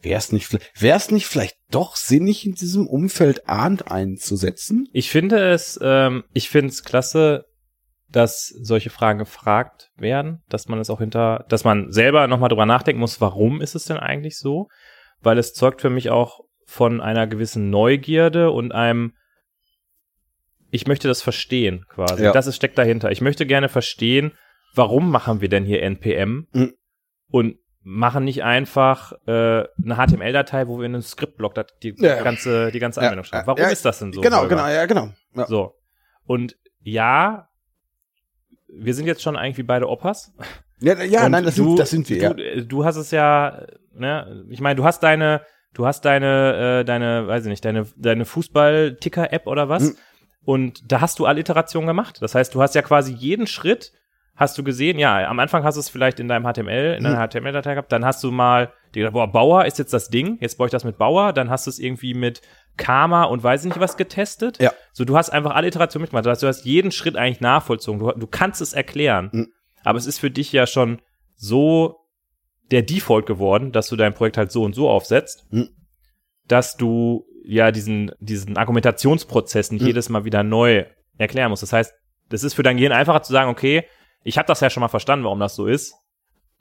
wäre es nicht, wäre es nicht vielleicht doch sinnig, in diesem Umfeld Ahnd einzusetzen? Ich finde es, ähm, ich finde es klasse, dass solche Fragen gefragt werden, dass man es auch hinter, dass man selber nochmal drüber nachdenken muss, warum ist es denn eigentlich so? Weil es zeugt für mich auch von einer gewissen Neugierde und einem, ich möchte das verstehen quasi. Ja. Das ist, steckt dahinter. Ich möchte gerne verstehen, warum machen wir denn hier NPM Mhm. und machen nicht einfach äh, eine HTML-Datei, wo wir in einen Skriptblock die Ja. ganze, die ganze Ja, Anwendung schreiben. ja, Warum ja, ist das denn so? genau, Holger? genau, ja, genau. So. Und ja, wir sind jetzt schon eigentlich wie beide Opas. Ja, ja Und nein, das, du, sind, das sind wir. ja. Du, äh, du hast es ja, ne, ich meine, du hast deine, du hast deine, äh, deine, weiß ich nicht, deine, deine Fußball-Ticker-App oder was. Hm. Und da hast du alle Iterationen gemacht. Das heißt, du hast ja quasi jeden Schritt hast du gesehen, ja, am Anfang hast du es vielleicht in deinem HTML, in deiner Hm. HTML-Datei gehabt, dann hast du mal dir gedacht, boah, Bauer ist jetzt das Ding, jetzt baue ich das mit Bauer, dann hast du es irgendwie mit Karma und weiß ich nicht was getestet. Ja. So, du hast einfach alle Iterationen mitgemacht. Du hast, du hast jeden Schritt eigentlich nachvollzogen. Du, du kannst es erklären. Mhm. Aber es ist für dich ja schon so der Default geworden, dass du dein Projekt halt so und so aufsetzt, Mhm. dass du ja diesen, diesen Argumentationsprozess nicht Mhm. jedes Mal wieder neu erklären musst. Das heißt, das ist für dein Gehirn einfacher zu sagen, okay, ich habe das ja schon mal verstanden, warum das so ist.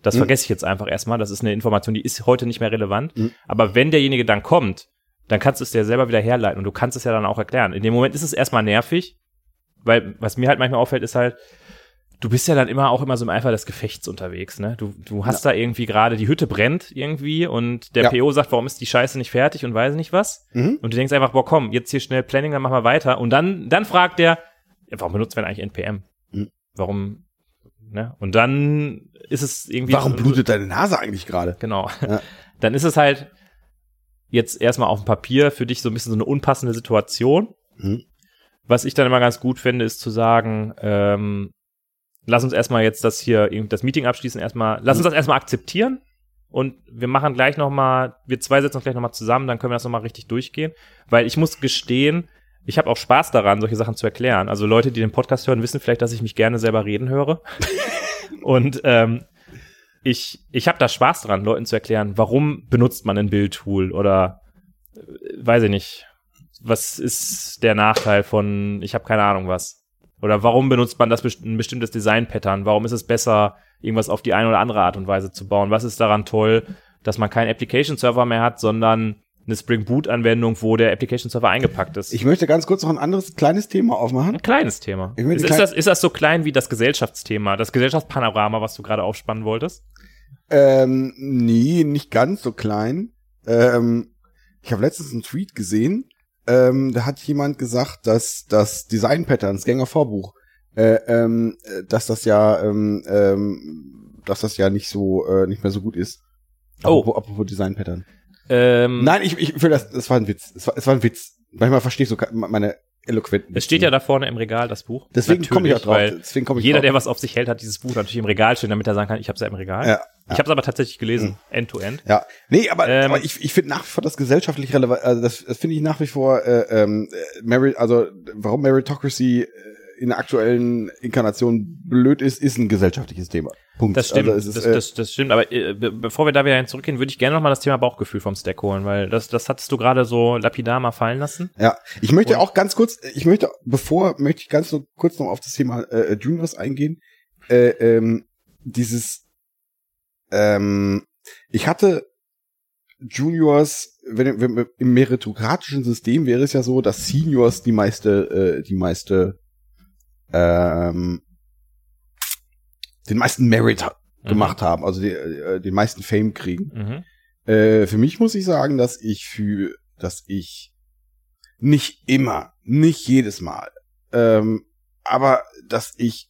Das Mhm. vergesse ich jetzt einfach erstmal. Das ist eine Information, die ist heute nicht mehr relevant. Mhm. Aber wenn derjenige dann kommt, dann kannst du es dir selber wieder herleiten und du kannst es ja dann auch erklären. In dem Moment ist es erstmal nervig, weil was mir halt manchmal auffällt, ist halt, du bist ja dann immer auch immer so im Eifer des Gefechts unterwegs, ne? Du, du hast da irgendwie gerade, die Hütte brennt irgendwie und der Ja. PO sagt, warum ist die Scheiße nicht fertig und weiß nicht was. Mhm. Und du denkst einfach, boah, komm, jetzt hier schnell Planning, dann machen wir weiter. Und dann, dann fragt der, ja, warum benutzt man eigentlich NPM? Mhm. Warum, ne? Und dann ist es irgendwie. Warum so- blutet deine Nase eigentlich gerade? Genau. Ja. Dann ist es halt jetzt erstmal auf dem Papier für dich so ein bisschen so eine unpassende Situation. Mhm. Was ich dann immer ganz gut finde, ist zu sagen, ähm, lass uns erstmal jetzt das hier, das Meeting abschließen, erstmal, lass uns das erstmal akzeptieren und wir machen gleich nochmal, wir zwei setzen uns gleich nochmal zusammen, dann können wir das nochmal richtig durchgehen. Weil ich muss gestehen, ich habe auch Spaß daran, solche Sachen zu erklären. Also Leute, die den Podcast hören, wissen vielleicht, dass ich mich gerne selber reden höre. und ähm, ich, ich habe da Spaß dran, Leuten zu erklären, warum benutzt man ein Bildtool oder äh, weiß ich nicht, was ist der Nachteil von, ich habe keine Ahnung was. Oder warum benutzt man das ein bestimmtes Design-Pattern? Warum ist es besser, irgendwas auf die eine oder andere Art und Weise zu bauen? Was ist daran toll, dass man keinen Application-Server mehr hat, sondern eine Spring Boot-Anwendung, wo der Application-Server eingepackt ist? Ich möchte ganz kurz noch ein anderes kleines Thema aufmachen. ein kleines Thema. Ist, ist, das, ist das so klein wie das Gesellschaftsthema, das Gesellschaftspanorama, was du gerade aufspannen wolltest? Ähm, nee, nicht ganz so klein. Ähm, ich habe letztens einen Tweet gesehen, ähm, da hat jemand gesagt, dass das Design Patterns, Gänger Vorbuch, äh, ähm, äh, dass das ja, ähm, ähm, dass das ja nicht so, äh, nicht mehr so gut ist. Oh. Apropos, apropos Design Pattern. Ähm, Nein, ich, ich will das, das war ein Witz. Es war, es war ein Witz. Manchmal verstehst du ke- meine eloquenten. Es steht ja da vorne im Regal, das Buch. Deswegen komme ich auch drauf. Deswegen komme ich Jeder, drauf. der was auf sich hält, hat dieses Buch natürlich im Regal stehen, damit er sagen kann, ich habe es ja im Regal. Ja, Ich habe es aber tatsächlich gelesen, end to end. Ja, nee, aber, Ähm, aber ich, ich finde nach wie vor das gesellschaftlich relevant, also das, das finde ich nach wie vor, äh, ähm, äh, Merit, also warum Meritocracy äh, in der aktuellen Inkarnation blöd ist, ist ein gesellschaftliches Thema. Punkt. Das stimmt, Also ist, das, äh, das, das stimmt. Aber äh, be bevor wir da wieder hin zurückgehen, würde ich gerne noch mal das Thema Bauchgefühl vom Stack holen, weil das, das hattest du gerade so lapidar mal fallen lassen. ja, ich möchte Und- auch ganz kurz, ich möchte, bevor, möchte ich ganz so kurz noch auf das Thema äh, Juniors eingehen. Äh, ähm, dieses, ähm, ich hatte Juniors, wenn, wenn im meritokratischen System wäre es ja so, dass Seniors die meiste, äh, die meiste, ähm, den meisten Merit ha- gemacht haben, also die, äh, den meisten Fame kriegen. Mhm. Äh, für mich muss ich sagen, dass ich für, dass ich nicht immer, nicht jedes Mal, ähm, aber dass ich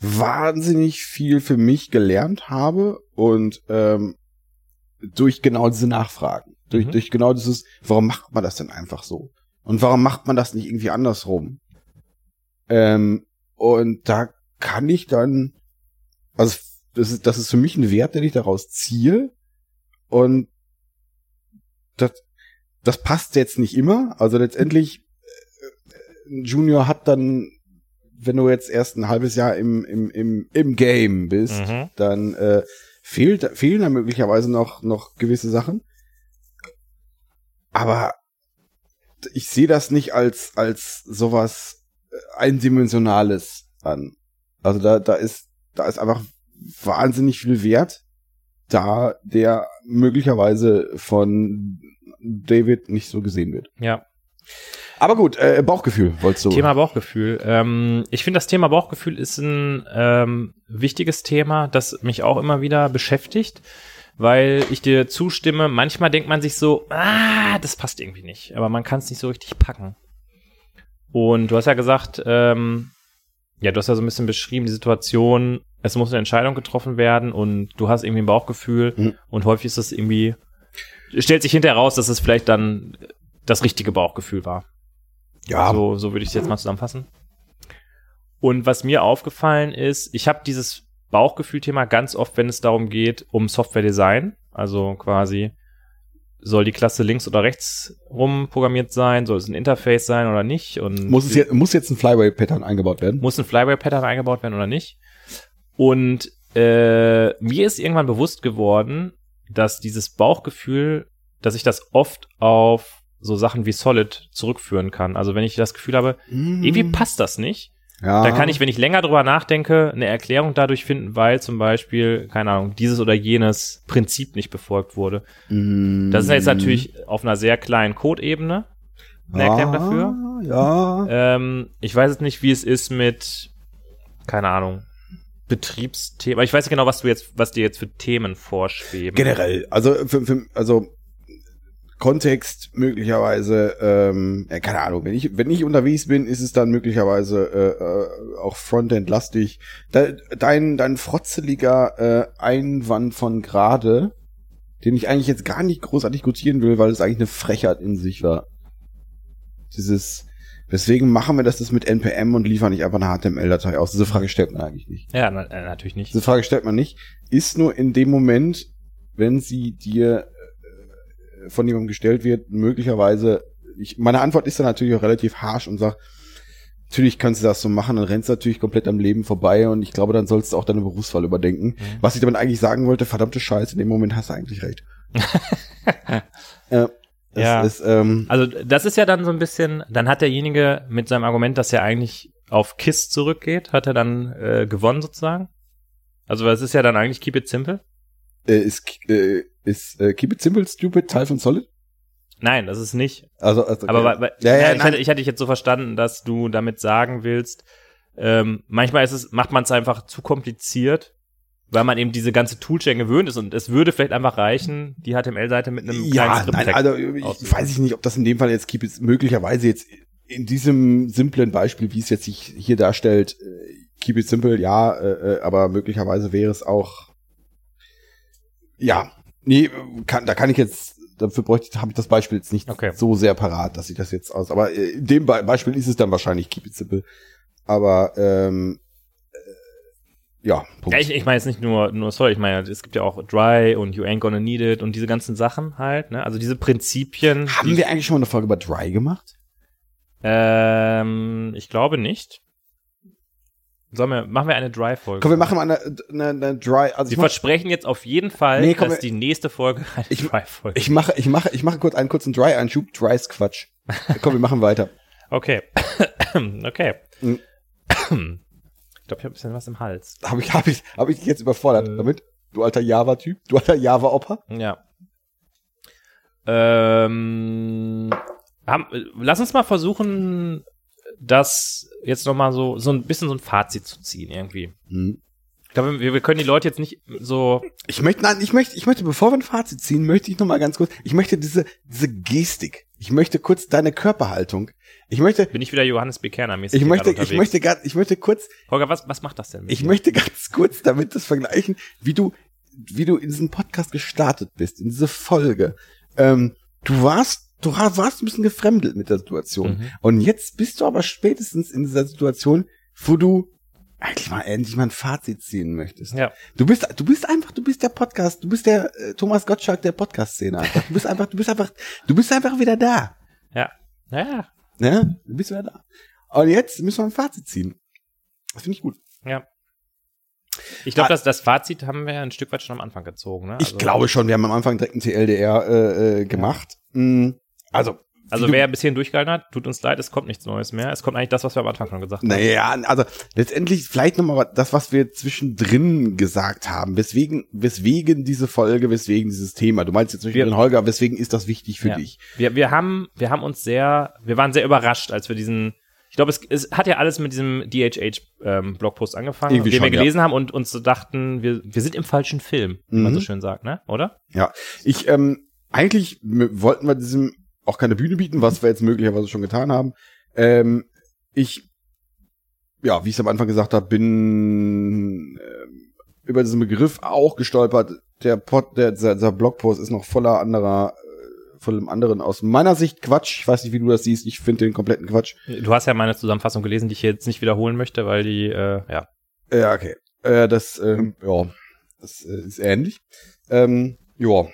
wahnsinnig viel für mich gelernt habe und ähm, durch genau diese Nachfragen, durch, Mhm. durch genau dieses, warum macht man das denn einfach so? Und warum macht man das nicht irgendwie andersrum? Ähm, und da kann ich dann, also das ist, das ist für mich ein Wert, den ich daraus ziehe. Und das, das passt jetzt nicht immer. Also letztendlich, äh, ein Junior hat dann, wenn du jetzt erst ein halbes Jahr im, im, im, im Game bist, Mhm. dann äh, fehlt, fehlen da möglicherweise noch, noch gewisse Sachen. Aber ich sehe das nicht als, als sowas eindimensionales an. Also da, da ist, da ist einfach wahnsinnig viel Wert da, der möglicherweise von David nicht so gesehen wird. Ja. Aber gut, äh, Bauchgefühl wolltest du. Thema Bauchgefühl. Ähm, ich finde, das Thema Bauchgefühl ist ein ähm, wichtiges Thema, das mich auch immer wieder beschäftigt, weil ich dir zustimme. Manchmal denkt man sich so, ah, das passt irgendwie nicht, aber man kann es nicht so richtig packen. Und du hast ja gesagt, ähm, ja, du hast ja so ein bisschen beschrieben, die Situation, es muss eine Entscheidung getroffen werden und du hast irgendwie ein Bauchgefühl Mhm. und häufig ist es irgendwie, stellt sich hinterher raus, dass es vielleicht dann das richtige Bauchgefühl war. ja, So, so würde ich es jetzt mal zusammenfassen. Und was mir aufgefallen ist, ich habe dieses Bauchgefühl-Thema ganz oft, wenn es darum geht, um Software-Design. Also quasi, soll die Klasse links oder rechts rum programmiert sein? Soll es ein Interface sein oder nicht? Und muss es jetzt, muss jetzt ein Flyway-Pattern eingebaut werden? muss ein Flyway-Pattern eingebaut werden oder nicht? Und äh, mir ist irgendwann bewusst geworden, dass dieses Bauchgefühl dass ich das oft auf so Sachen wie Solid zurückführen kann. Also wenn ich das Gefühl habe, irgendwie passt das nicht, ja. dann kann ich, wenn ich länger drüber nachdenke, eine Erklärung dadurch finden, weil zum Beispiel, keine Ahnung, dieses oder jenes Prinzip nicht befolgt wurde. Mm. Das ist jetzt natürlich auf einer sehr kleinen Code-Ebene eine Erklärung dafür. Ja. Ähm, ich weiß jetzt nicht, wie es ist mit, keine Ahnung, Betriebsthemen. Ich weiß nicht genau, was du jetzt, was dir jetzt für Themen vorschweben. Generell, also für, für, also Kontext möglicherweise, ähm, ja, keine Ahnung, wenn ich, wenn ich unterwegs bin, ist es dann möglicherweise äh, äh, auch Frontend-lastig. Dein, dein frotzeliger äh, Einwand von gerade, den ich eigentlich jetzt gar nicht großartig gutieren will, weil es eigentlich eine Frechheit in sich war. Dieses, weswegen machen wir das, das mit NPM und liefern nicht einfach eine HTML-Datei aus? Diese Frage stellt man eigentlich nicht. Ja, na, äh, natürlich nicht. Diese Frage stellt man nicht. Ist nur in dem Moment, wenn sie dir äh, von jemandem gestellt wird, möglicherweise, ich, meine Antwort ist dann natürlich auch relativ harsh und sag, natürlich kannst du das so machen, dann rennst du natürlich komplett am Leben vorbei und ich glaube, dann sollst du auch deine Berufswahl überdenken. Mhm. Was ich damit eigentlich sagen wollte, verdammte Scheiße, in dem Moment hast du eigentlich recht. äh, Ja. ist, ähm, Also das ist ja dann so ein bisschen, dann hat derjenige mit seinem Argument, das ja eigentlich auf KISS zurückgeht, hat er dann äh, gewonnen sozusagen. Also das ist ja dann eigentlich Keep It Simple. Äh, ist, äh, ist äh, Keep It Simple Stupid Teil von Solid? Nein, das ist nicht. Also, also okay. Aber weil, weil, ja, ja, ich, hatte, ich hatte dich jetzt so verstanden, dass du damit sagen willst, ähm, manchmal ist es, macht man es einfach zu kompliziert, weil man eben diese ganze Toolchain gewöhnt ist und es würde vielleicht einfach reichen, die HTML-Seite mit einem Ja, kleinen nein, also ich weiß ich nicht, ob das in dem Fall jetzt Keep It möglicherweise jetzt in diesem simplen Beispiel, wie es jetzt sich hier darstellt, äh, Keep It Simple, ja, äh, äh, aber möglicherweise wäre es auch ja, nee, kann, da kann ich jetzt dafür bräuchte ich, habe ich das Beispiel jetzt nicht Okay. so sehr parat, dass ich das jetzt aus. Aber äh, in dem Be Beispiel ist es dann wahrscheinlich Keep It Simple. Aber ähm, äh, ja, Punkt. Ja, ich, ich meine jetzt nicht nur, nur sorry, ich meine, es gibt ja auch Dry und You Ain't Gonna Need It und diese ganzen Sachen halt, ne? Also diese Prinzipien. Haben die, wir eigentlich schon mal eine Folge über Dry gemacht? Ähm, ich glaube nicht. Sollen wir, machen wir eine Dry-Folge? Komm, wir machen mal eine, eine, eine Dry. Also Sie versprechen jetzt auf jeden Fall, Nee, komm, dass wir- die nächste Folge eine Ich- Dry-Folge Ich mache, ich mache, ich mache kurz einen kurzen Dry-Einschub. Dry ist Quatsch. Komm, wir machen weiter. Okay. okay. Mhm. Ich glaube, ich habe ein bisschen was im Hals. Habe ich, habe ich, habe ich dich jetzt überfordert Äh. damit? Du alter Java-Typ, du alter Java-Opfer. Ja. Ähm, haben, lass uns mal versuchen, das jetzt noch mal so so ein bisschen so ein Fazit zu ziehen irgendwie. Hm. Ich glaube, wir, wir können die Leute jetzt nicht so. Ich möchte, nein, ich möchte, ich möchte, bevor wir ein Fazit ziehen, möchte ich noch mal ganz kurz, ich möchte diese, diese Gestik. Ich möchte kurz deine Körperhaltung. Ich möchte, Bin ich wieder Johannes B. Kerner mäßig ich möchte, ich möchte ganz, ich möchte kurz, Holger, was was macht das denn? Mit ich dir? möchte ganz kurz damit das vergleichen, wie du, wie du in diesen Podcast gestartet bist, in diese Folge. Ähm, du warst, du warst ein bisschen gefremdelt mit der Situation. Mhm. Und jetzt bist du aber spätestens in dieser Situation, wo du eigentlich mal endlich mal ein Fazit ziehen möchtest. Ja. Du bist, du bist einfach, du bist der Podcast, du bist der äh, Thomas Gottschalk der Podcast-Szene einfach. Du bist einfach, du bist einfach, du bist einfach wieder da. Ja. Ja. Ne? Du bist wieder da. Und jetzt müssen wir ein Fazit ziehen. Das finde ich gut. Ja. Ich glaube, Ah. das, das Fazit haben wir ja ein Stück weit schon am Anfang gezogen. Ne? Ich Also- glaube schon, wir haben am Anfang direkt ein TLDR äh, äh, gemacht. Mm, Also, Also wer bis hierhin durchgehalten hat, tut uns leid, es kommt nichts Neues mehr. Es kommt eigentlich das, was wir am Anfang schon gesagt haben. naja, also letztendlich vielleicht nochmal das, was wir zwischendrin gesagt haben. Weswegen, weswegen diese Folge, weswegen dieses Thema. Du meinst jetzt zwischendrin, Holger, weswegen ist das wichtig für Ja. dich? Wir, wir haben, wir haben uns sehr, wir waren sehr überrascht, als wir diesen, ich glaube, es, es hat ja alles mit diesem DHH-Blogpost angefangen, Irgendwie den wir schon, ja. gelesen haben und uns so dachten, wir, wir sind im falschen Film, wie man Mhm. so schön sagt, ne? Oder? Ja, ich, ähm, eigentlich wollten wir diesem auch keine Bühne bieten, was wir jetzt möglicherweise schon getan haben. Ähm, ich, ja, wie ich es am Anfang gesagt habe, bin ähm, über diesen Begriff auch gestolpert. Der Pod, der, dieser, dieser Blogpost ist noch voller anderer, äh, dem anderen aus meiner Sicht Quatsch. Ich weiß nicht, wie du das siehst. Ich finde den kompletten Quatsch. Du hast ja meine Zusammenfassung gelesen, die ich jetzt nicht wiederholen möchte, weil die, äh, ja. Ja, okay. Äh, das, ähm, ja, das äh, ist ähnlich. Ähm, ja.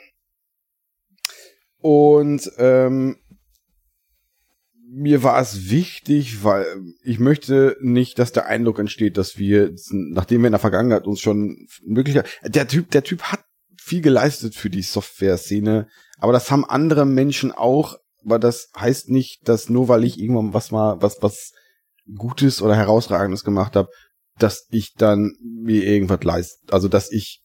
Und ähm, mir war es wichtig, weil ich möchte nicht, dass der Eindruck entsteht, dass wir, nachdem wir in der Vergangenheit uns schon möglicher, der Typ, der Typ hat viel geleistet für die Software-Szene, aber das haben andere Menschen auch, aber das heißt nicht, dass nur weil ich irgendwann was mal, was, was Gutes oder Herausragendes gemacht habe, dass ich dann mir irgendwas leist, also dass ich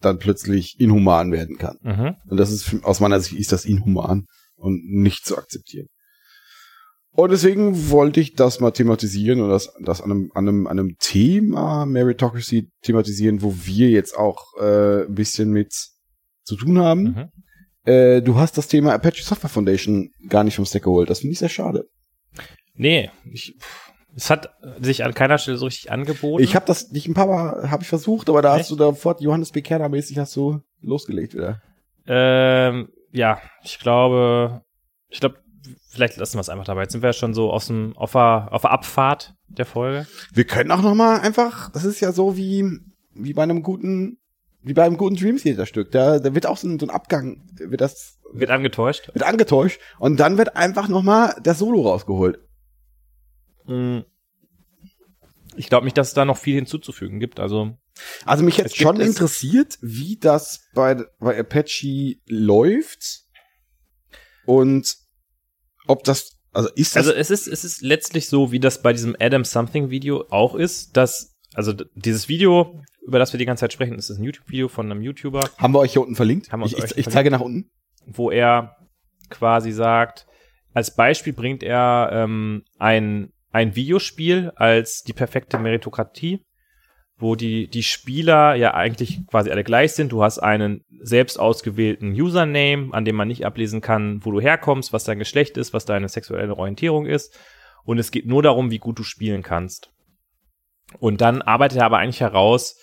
dann plötzlich inhuman werden kann. Mhm. Und das ist aus meiner Sicht ist das inhuman und nicht zu akzeptieren. Und deswegen wollte ich das mal thematisieren und das, das an einem, an einem, an einem Thema Meritocracy thematisieren, wo wir jetzt auch äh, ein bisschen mit zu tun haben. Mhm. Äh, du hast das Thema Apache Software Foundation gar nicht vom Stack geholt. Das finde ich sehr schade. Nee, ich, pff, es hat sich an keiner Stelle so richtig angeboten. Ich habe das nicht ein paar Mal habe ich versucht, aber da Echt? hast du da sofort Johannes Bekerner mäßig hast du losgelegt wieder. Ähm, ja, ich glaube, ich glaube, vielleicht lassen wir es einfach dabei. Jetzt sind wir ja schon so aus dem, auf der, auf der Abfahrt der Folge. Wir können auch noch mal einfach, das ist ja so wie wie bei einem guten wie bei einem guten Dream Theater Stück. Da, da wird auch so ein, so ein Abgang, wird das Wird angetäuscht. wird angetäuscht und dann wird einfach noch mal der Solo rausgeholt. Mm. Ich glaube nicht, dass es da noch viel hinzuzufügen gibt. Also, Also mich jetzt gibt schon es- interessiert, wie das bei, bei Apache läuft und ob das, also ist das, also es ist, es ist letztlich so, wie das bei diesem Adam Something Video auch ist, dass, also dieses Video, über das wir die ganze Zeit sprechen, ist ein YouTube-Video von einem YouTuber, haben wir euch hier unten verlinkt? Haben wir ich, euch ich, ich verlinkt. zeige nach unten. wo er quasi sagt, als Beispiel bringt er ähm, ein, ein Videospiel als die perfekte Meritokratie, wo die, die Spieler ja eigentlich quasi alle gleich sind. Du hast einen selbst ausgewählten Username, an dem man nicht ablesen kann, wo du herkommst, was dein Geschlecht ist, was deine sexuelle Orientierung ist. Und es geht nur darum, wie gut du spielen kannst. Und dann arbeitet er aber eigentlich heraus,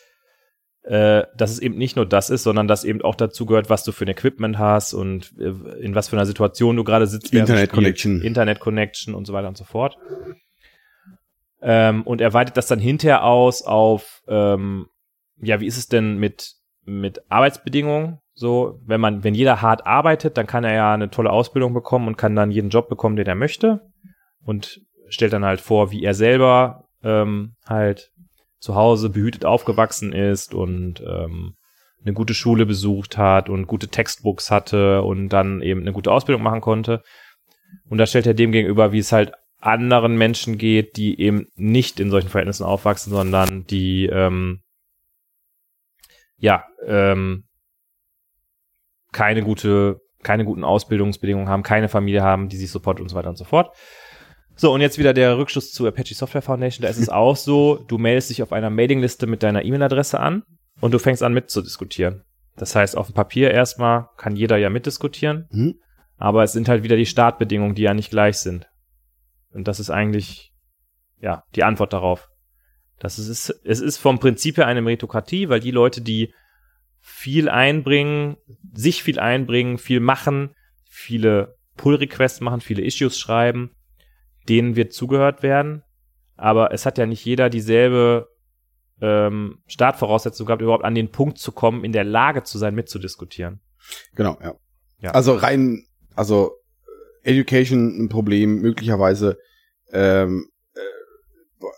äh, dass es eben nicht nur das ist, sondern dass eben auch dazu gehört, was du für ein Equipment hast und äh, in was für einer Situation du gerade sitzt. Internet. Connection. Internet Connection und so weiter und so fort. Ähm, und er weitet das dann hinterher aus auf, ähm, ja, wie ist es denn mit, mit Arbeitsbedingungen? So, wenn man, wenn jeder hart arbeitet, dann kann er ja eine tolle Ausbildung bekommen und kann dann jeden Job bekommen, den er möchte. Und stellt dann halt vor, wie er selber ähm, halt zu Hause behütet aufgewachsen ist und ähm, eine gute Schule besucht hat und gute Textbooks hatte und dann eben eine gute Ausbildung machen konnte. Und da stellt er dem gegenüber, wie es halt anderen Menschen geht, die eben nicht in solchen Verhältnissen aufwachsen, sondern die ähm, ja ähm, keine gute, keine guten Ausbildungsbedingungen haben, keine Familie haben, die sich supportet und so weiter und so fort. So, und jetzt wieder der Rückschluss zu Apache Software Foundation. Da ist es auch so, du meldest dich auf einer Mailingliste mit deiner E-Mail-Adresse an und du fängst an mitzudiskutieren. Das heißt, auf dem Papier erstmal kann jeder ja mitdiskutieren, Hm? aber es sind halt wieder die Startbedingungen, die ja nicht gleich sind. Und das ist eigentlich, ja, die Antwort darauf. Das ist, es ist vom Prinzip her eine Meritokratie, weil die Leute, die viel einbringen, sich viel einbringen, viel machen, viele Pull-Requests machen, viele Issues schreiben, denen wird zugehört werden. Aber es hat ja nicht jeder dieselbe ähm, Startvoraussetzung gehabt, überhaupt an den Punkt zu kommen, in der Lage zu sein, mitzudiskutieren. Genau, ja. Ja. Also rein, also Education ein Problem, möglicherweise ähm, äh,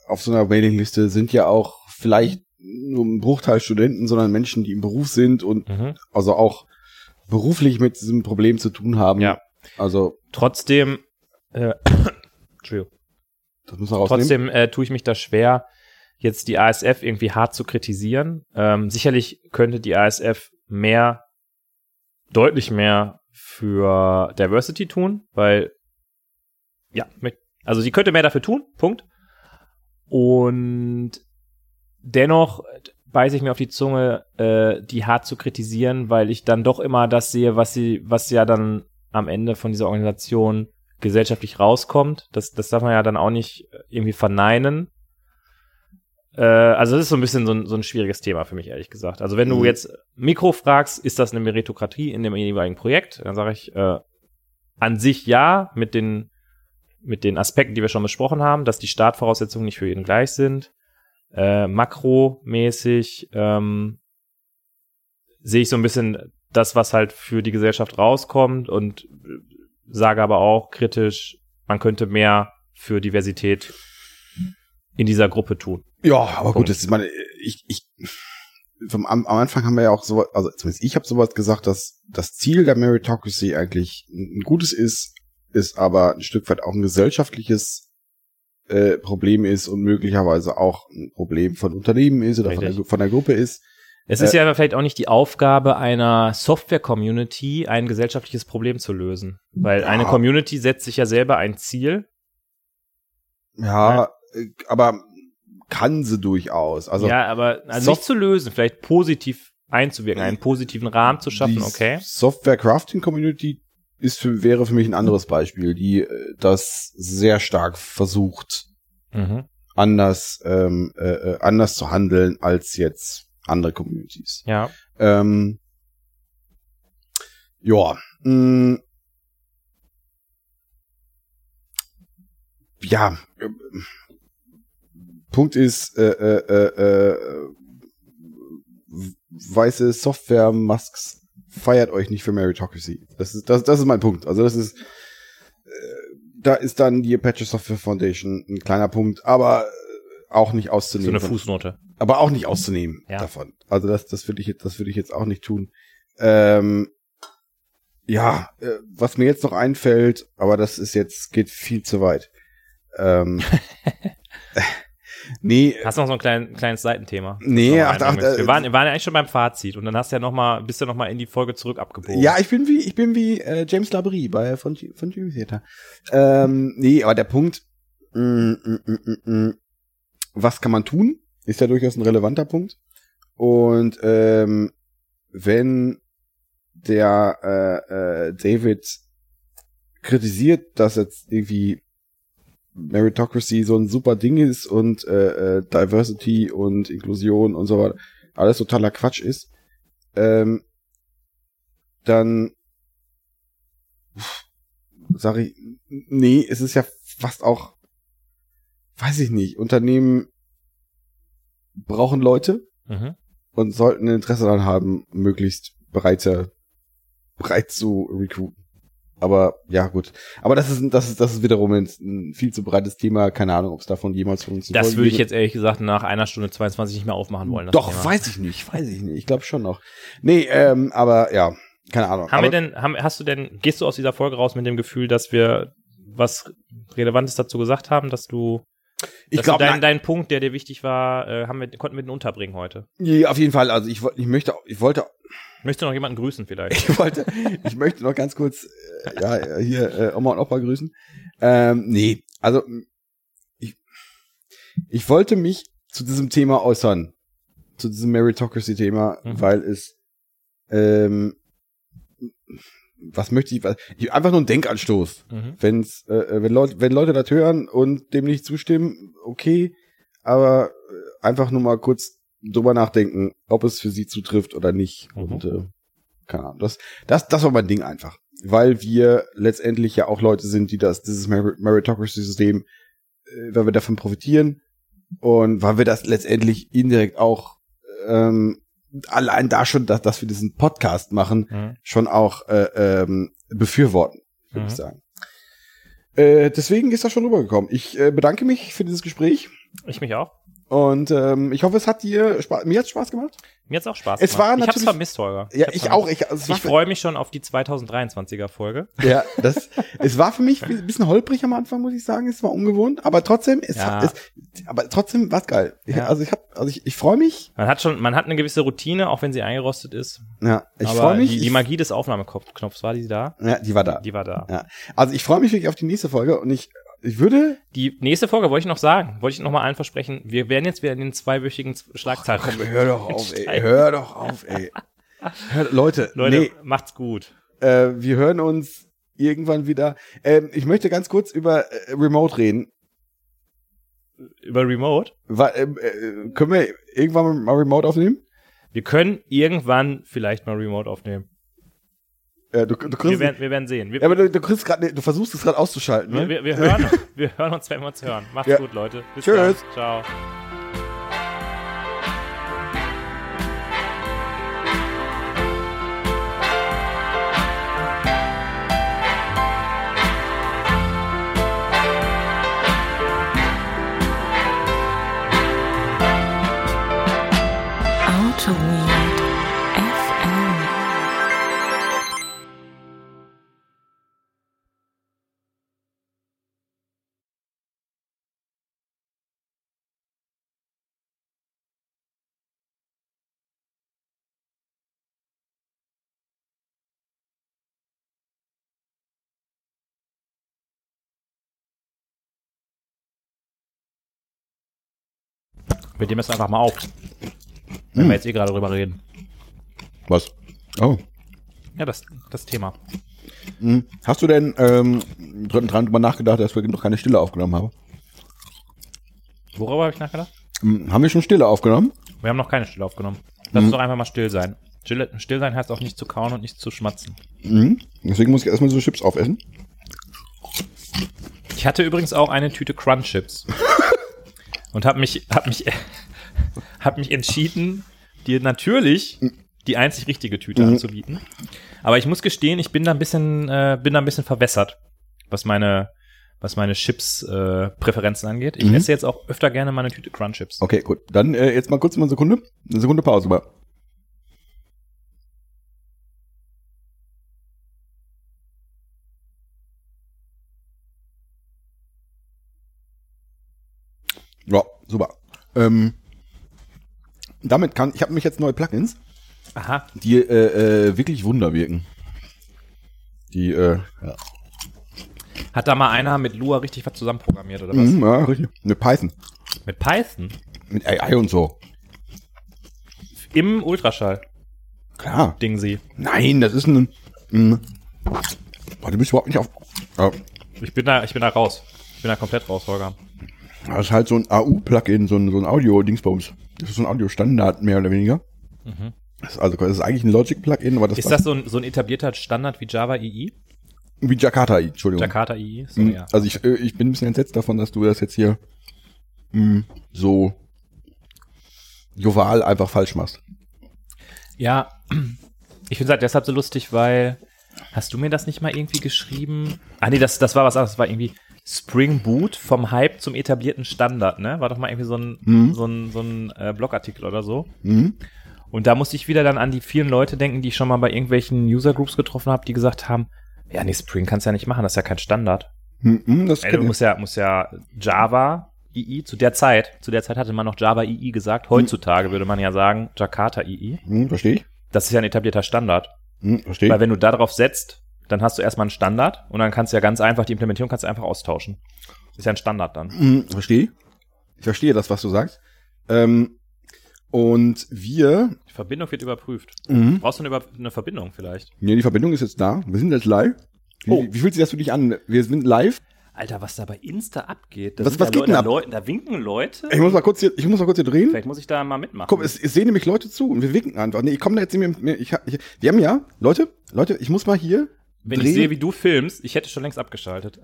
auf so einer Mailingliste sind ja auch vielleicht nur ein Bruchteil Studenten, sondern Menschen, die im Beruf sind und Mhm. also auch beruflich mit diesem Problem zu tun haben. Ja. Also, Trotzdem, äh, Entschuldigung. das muss man. Trotzdem äh, tue ich mich da schwer, jetzt die ASF irgendwie hart zu kritisieren. Ähm, sicherlich könnte die ASF mehr, deutlich mehr für Diversity tun, weil, ja, also sie könnte mehr dafür tun, Punkt. Und dennoch beiße ich mir auf die Zunge, äh, die hart zu kritisieren, weil ich dann doch immer das sehe, was sie, was ja dann am Ende von dieser Organisation gesellschaftlich rauskommt. Das, das darf man ja dann auch nicht irgendwie verneinen. Äh, also das ist so ein bisschen so ein, so ein schwieriges Thema für mich, ehrlich gesagt. Also wenn du Mhm. jetzt Mikro fragst, ist das eine Meritokratie in dem jeweiligen Projekt? Dann sage ich äh, an sich ja, mit den, mit den Aspekten, die wir schon besprochen haben, dass die Startvoraussetzungen nicht für jeden gleich sind. Äh, makromäßig ähm, sehe ich so ein bisschen das, was halt für die Gesellschaft rauskommt und sage aber auch kritisch, man könnte mehr für Diversität in dieser Gruppe tun. Ja, aber Punkt. gut, das ist meine, ich, ich, vom, am, am Anfang haben wir ja auch so, also zumindest ich habe sowas gesagt, dass das Ziel der Meritocracy eigentlich ein, gutes ist, ist aber ein Stück weit auch ein gesellschaftliches äh, Problem ist und möglicherweise auch ein Problem von Unternehmen ist oder von der, von der Gruppe ist. Es ist ja vielleicht auch nicht die Aufgabe einer Software-Community, ein gesellschaftliches Problem zu lösen. Weil Ja. eine Community setzt sich ja selber ein Ziel. Ja, äh, aber kann sie durchaus. Also ja, aber also nicht zu lösen, vielleicht positiv einzuwirken, einen positiven Rahmen zu schaffen, okay. Software Crafting Community ist für, wäre für mich ein anderes Beispiel, die äh, das sehr stark versucht, Mhm. anders ähm, äh, äh, anders zu handeln als jetzt andere Communities. Ja. Ähm, ja, mh, ja. äh, Punkt ist, äh, äh, äh, äh, weiße Software-Masks feiert euch nicht für Meritocracy. Das ist, das, das ist mein Punkt. Also das ist, äh, da ist dann die Apache Software Foundation ein kleiner Punkt, aber auch nicht So auszunehmen. eine von- Fußnote. aber auch nicht auszunehmen Ja. davon. Also das, das würde ich jetzt, das würde ich jetzt auch nicht tun. Ähm, ja, äh, was mir jetzt noch einfällt, aber das ist jetzt geht viel zu weit. Ähm, nee, Hast du noch so ein klein, kleines Seitenthema? Nee, ach, ach, äh, wir, waren, wir waren ja eigentlich schon beim Fazit und dann hast du ja noch mal, bist du noch mal in die Folge zurück abgebogen. ja, ich bin wie ich bin wie äh, James Labrie bei von von Jimmy Theater. Ähm, nee, aber der Punkt, mm, mm, mm, mm, mm, was kann man tun, ist ja durchaus ein relevanter Punkt. Und ähm, wenn der äh, äh, David kritisiert, dass jetzt irgendwie Meritocracy so ein super Ding ist und äh, äh, Diversity und Inklusion und so weiter alles totaler Quatsch ist, ähm, dann sage ich, nee, es ist ja fast auch, weiß ich nicht, Unternehmen brauchen Leute Mhm. und sollten ein Interesse daran haben, möglichst breiter, breit zu recruiten. Aber ja, gut. Aber das ist, das ist, das ist wiederum ein, ein viel zu breites Thema. Keine Ahnung, ob es davon jemals von uns Das würde ich geben jetzt ehrlich gesagt nach einer Stunde 22 nicht mehr aufmachen wollen. Doch, Thema. weiß ich nicht, weiß ich nicht. Ich glaube schon noch. Nee, ähm, aber ja, keine Ahnung. Haben aber, wir denn, haben, hast du denn, gehst du aus dieser Folge raus mit dem Gefühl, dass wir was Relevantes dazu gesagt haben, dass du, ich glaube, dein, dein Punkt, der dir wichtig war, äh, haben wir, konnten wir den unterbringen heute? ja, auf jeden Fall. Also ich, ich möchte, ich wollte, Möchtest du noch jemanden grüßen vielleicht? ich wollte, ich möchte noch ganz kurz, äh, ja, hier äh, Oma und Opa grüßen. Ähm, nee, also ich, ich wollte mich zu diesem Thema äußern, zu diesem Meritocracy-Thema, Mhm. weil es, ähm, was möchte ich, was, ich einfach nur ein Denkanstoß. Mhm. Wenn's, äh, wenn Leute, wenn Leute das hören und dem nicht zustimmen, okay, aber äh, einfach nur mal kurz drüber nachdenken, ob es für sie zutrifft oder nicht. Mhm. Und äh, keine Ahnung, das, das, das war mein Ding einfach. Weil wir letztendlich ja auch Leute sind, die das, dieses Mer- Meritocracy-System, äh, weil wir davon profitieren und weil wir das letztendlich indirekt auch ähm, allein da schon, dass, dass wir diesen Podcast machen, Mhm. schon auch äh, ähm, befürworten, würde Mhm. ich sagen. Äh, deswegen ist das schon rübergekommen. Ich äh, bedanke mich für dieses Gespräch Ich mich auch. Und ähm, ich hoffe, es hat dir Spaß, mir hat's Spaß gemacht. Mir hat's auch Spaß Es war Ich hab's natürlich- vermisst, Holger. Ja, ich vermisst. auch. Ich, also Ich freue mich schon auf die 2023er Folge. Ja, das, es war für mich ein bisschen holprig am Anfang, muss ich sagen. Es war ungewohnt, aber trotzdem, es Ja. hat, es, aber trotzdem war's geil. Ich, Ja. Also ich hab, also ich, ich freue mich. Man hat schon, man hat eine gewisse Routine, auch wenn sie eingerostet ist. Ja, ich freue mich. Die, die Magie des Aufnahmeknopfs war die da? ja, die war da. Die war da. Ja. Also ich freue mich wirklich auf die nächste Folge und ich, ich würde. Die nächste Folge wollte ich noch sagen, wollte ich noch mal allen versprechen. Wir werden jetzt wieder in den zweiwöchigen Schlagzeilen. Komm, hör doch auf, ey. Hör doch auf, ey. Hör, Leute, Leute, nee, macht's gut. äh, wir hören uns irgendwann wieder. Ähm, ich möchte ganz kurz über äh, Remote reden. Über Remote. Wa- ähm, äh, können wir irgendwann mal Remote aufnehmen? Wir können irgendwann vielleicht mal Remote aufnehmen. Äh, du, du Wir werden, wir werden sehen. Wir, ja, aber du, du, kriegst grad, du versuchst es gerade auszuschalten, ne? wir, wir, wir, hören, wir hören uns, wenn wir uns hören. Macht's Ja. gut, Leute. Bis Tschüss. dann. Ciao. Auto Wir nehmen jetzt einfach mal auf. Wenn wir jetzt eh gerade drüber reden. Was? Oh. Ja, das, das Thema. Hm. Hast du denn ähm, dran, drüber nachgedacht, dass wir noch keine Stille aufgenommen haben? Worüber habe ich nachgedacht? Hm, haben wir schon Stille aufgenommen? Wir haben noch keine Stille aufgenommen. Lass uns doch einfach mal still sein. Still, still sein heißt auch nicht zu kauen und nicht zu schmatzen. Deswegen muss ich erstmal so Chips aufessen. Ich hatte übrigens auch eine Tüte Crunch Chips. und habe mich, hab mich, hab mich entschieden, dir natürlich die einzig richtige Tüte anzubieten. Aber ich muss gestehen, ich bin da ein bisschen, äh, bin da ein bisschen verwässert, was meine, was meine Chips-Präferenzen äh, Präferenzen angeht. Ich Mhm. esse jetzt auch öfter gerne meine Tüte Crunch Chips. Okay, gut. Dann äh, jetzt mal kurz mal eine Sekunde. Eine Sekunde Pause mal. Ja, super. Ähm, damit kann, ich habe mich jetzt neue Plugins, Aha. die äh, äh, wirklich Wunder wirken. Die, äh, ja. Hat da mal einer mit Lua richtig was zusammenprogrammiert oder was? Mhm, ja, richtig. Mit Python. Mit Python? Mit AI und so. Im Ultraschall. Klar. Ding sie. Nein, das ist ein. ein boah, du bist überhaupt nicht auf. Ja, Ich bin da, ich bin da raus. Ich bin da komplett raus, Holger. Das ist halt so ein AU-Plugin, so ein, so ein Audio-Dingsbums. Das ist so ein Audio-Standard, mehr oder weniger. Das ist also, das ist eigentlich ein Logic-Plugin, aber das Mhm. Ist das so ein, so ein etablierter Standard wie Java II? wie Jakarta, Entschuldigung. Jakarta II? So, Mhm. ja. Also ich, äh, ich bin ein bisschen entsetzt davon, dass du das jetzt hier mh, so joval einfach falsch machst. Ja, ich finde es halt deshalb so lustig, weil hast du mir das nicht mal irgendwie geschrieben? Ah nee, das, das war was anderes. Das war irgendwie Spring Boot vom Hype zum etablierten Standard, ne? War doch mal irgendwie so ein, Mhm. so ein, so ein äh, Blogartikel oder so. Mhm. Und da musste ich wieder dann an die vielen Leute denken, die ich schon mal bei irgendwelchen User Groups getroffen habe, die gesagt haben, ja, nee, Spring kannst du ja nicht machen, das ist ja kein Standard. Mhm, das Ey, du musst ja, musst ja Java II, zu der Zeit, zu der Zeit hatte man noch Java II gesagt, heutzutage würde man ja sagen Jakarta II. Mhm, verstehe ich. Das ist ja ein etablierter Standard. Mhm, verstehe Weil ich. wenn du darauf setzt, dann hast du erstmal einen Standard und dann kannst du ja ganz einfach, die Implementierung kannst du einfach austauschen. Ist ja ein Standard dann. Mhm, verstehe. Ich verstehe das, was du sagst. Ähm, und wir, Die Verbindung wird überprüft. mhm. Brauchst du eine, Über eine Verbindung vielleicht? nee, die Verbindung ist jetzt da. Wir sind jetzt live. Wie, Oh. wie fühlt sich das für dich an? Wir sind live. Alter, was da bei Insta abgeht. Da Was- was ja geht Leute, denn ab? Leute, da winken Leute. Ich muss mal kurz hier, ich muss mal kurz hier drehen. Vielleicht muss ich da mal mitmachen. Guck, es, es sehen nämlich Leute zu und wir winken einfach. Nee, ich komme da jetzt nicht mehr, ich, ich, wir haben ja, Leute, Leute, ich muss mal hier Wenn drehen. ich sehe, wie du filmst, ich hätte schon längst abgeschaltet.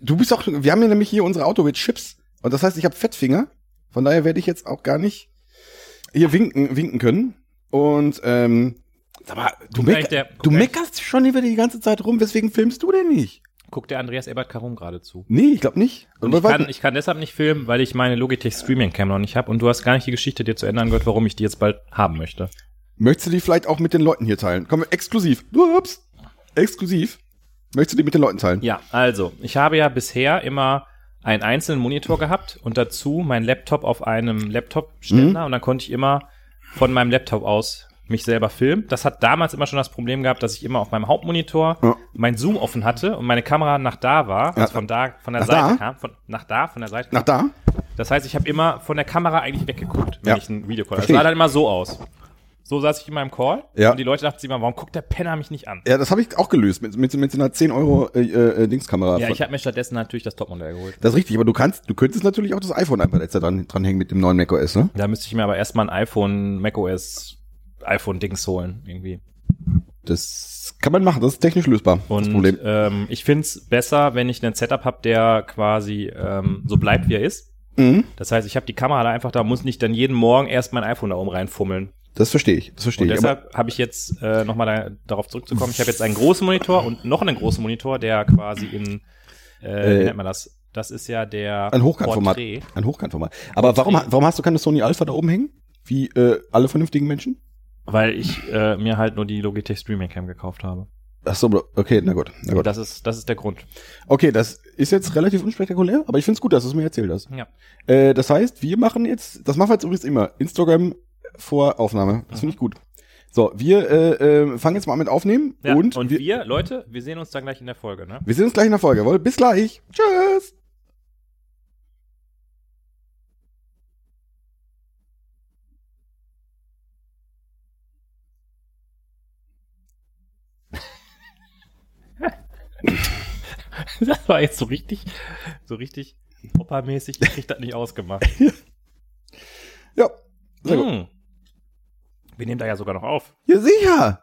du bist auch, wir haben ja nämlich hier unsere Auto mit Chips und das heißt, ich habe Fettfinger. Von daher werde ich jetzt auch gar nicht hier winken, winken können. Und ähm, sag mal, du, meck, der- du meckerst schon über die ganze Zeit rum. Weswegen filmst du denn nicht? Guckt der Andreas Ebert Karum gerade zu. Nee, ich glaube nicht. Und ich kann, ich kann deshalb nicht filmen, weil ich meine Logitech Streaming Cam noch nicht habe und du hast gar nicht die Geschichte dir zu ändern gehört, warum ich die jetzt bald haben möchte. Möchtest du die vielleicht auch mit den Leuten hier teilen? Komm, exklusiv. Ups. Exklusiv. Möchtest du die mit den Leuten teilen? Ja, also, ich habe ja bisher immer einen einzelnen Monitor gehabt und dazu mein Laptop auf einem Laptop-Ständer Mhm. und dann konnte ich immer von meinem Laptop aus mich selber filmen. Das hat damals immer schon das Problem gehabt, dass ich immer auf meinem Hauptmonitor Ja. mein Zoom offen hatte und meine Kamera nach da war, also von da, von der Nach Seite da? kam, von, nach da, von der Seite. Nach da? Das heißt, ich habe immer von der Kamera eigentlich weggeguckt, wenn Ja. ich ein Video call. Das sah dann immer so aus. So saß ich in meinem Call Ja. und die Leute dachten sich immer, warum guckt der Penner mich nicht an? Ja, das habe ich auch gelöst mit, mit, mit so einer 10 Euro äh, äh, Dingskamera. Ja, ich habe mir stattdessen natürlich das Topmodell geholt. das ist richtig, aber du kannst, du könntest natürlich auch das iPhone einfach jetzt da dran, dranhängen mit dem neuen macOS, ne? Da müsste ich mir aber erstmal ein iPhone, macOS, iPhone-Dings holen, irgendwie. Das kann man machen, das ist technisch lösbar. das Und Problem. ähm, ich find's besser, wenn ich einen Setup habe, der quasi ähm, so bleibt, wie er ist. Mhm. Das heißt, ich habe die Kamera da einfach da, muss nicht dann jeden Morgen erst mein iPhone da oben reinfummeln. Das verstehe ich. Das verstehe Und ich. Deshalb habe ich jetzt äh, nochmal da, darauf zurückzukommen. Ich habe jetzt einen großen Monitor und noch einen großen Monitor, der quasi in, äh, wie Äh, nennt man das? Das ist ja der ein Hochkantformat. Porträt. Ein Hochkantformat. Aber warum, warum hast du keine Sony Alpha da oben hängen? Wie äh, alle vernünftigen Menschen? Weil ich äh, mir halt nur die Logitech Streaming Cam gekauft habe. Ach so, okay, na gut. Na gut. Das ist, das ist der Grund. Okay, das ist jetzt relativ unspektakulär, aber ich find's gut, dass du es mir erzählt hast. Ja. Äh, das heißt, wir machen jetzt, das machen wir jetzt übrigens immer, Instagram vor Aufnahme. Das finde ich gut. So, wir äh, äh, fangen jetzt mal an mit Aufnehmen ja. und, und wir, wir, Leute, wir sehen uns dann gleich in der Folge, ne? wir sehen uns gleich in der Folge, jawohl. Bis gleich. Tschüss. Das war jetzt so richtig, so richtig Opa-mäßig. Ich krieg das nicht ausgemacht. Ja, sehr gut. Hm. Wir nehmen da ja sogar noch auf. Ja, sicher.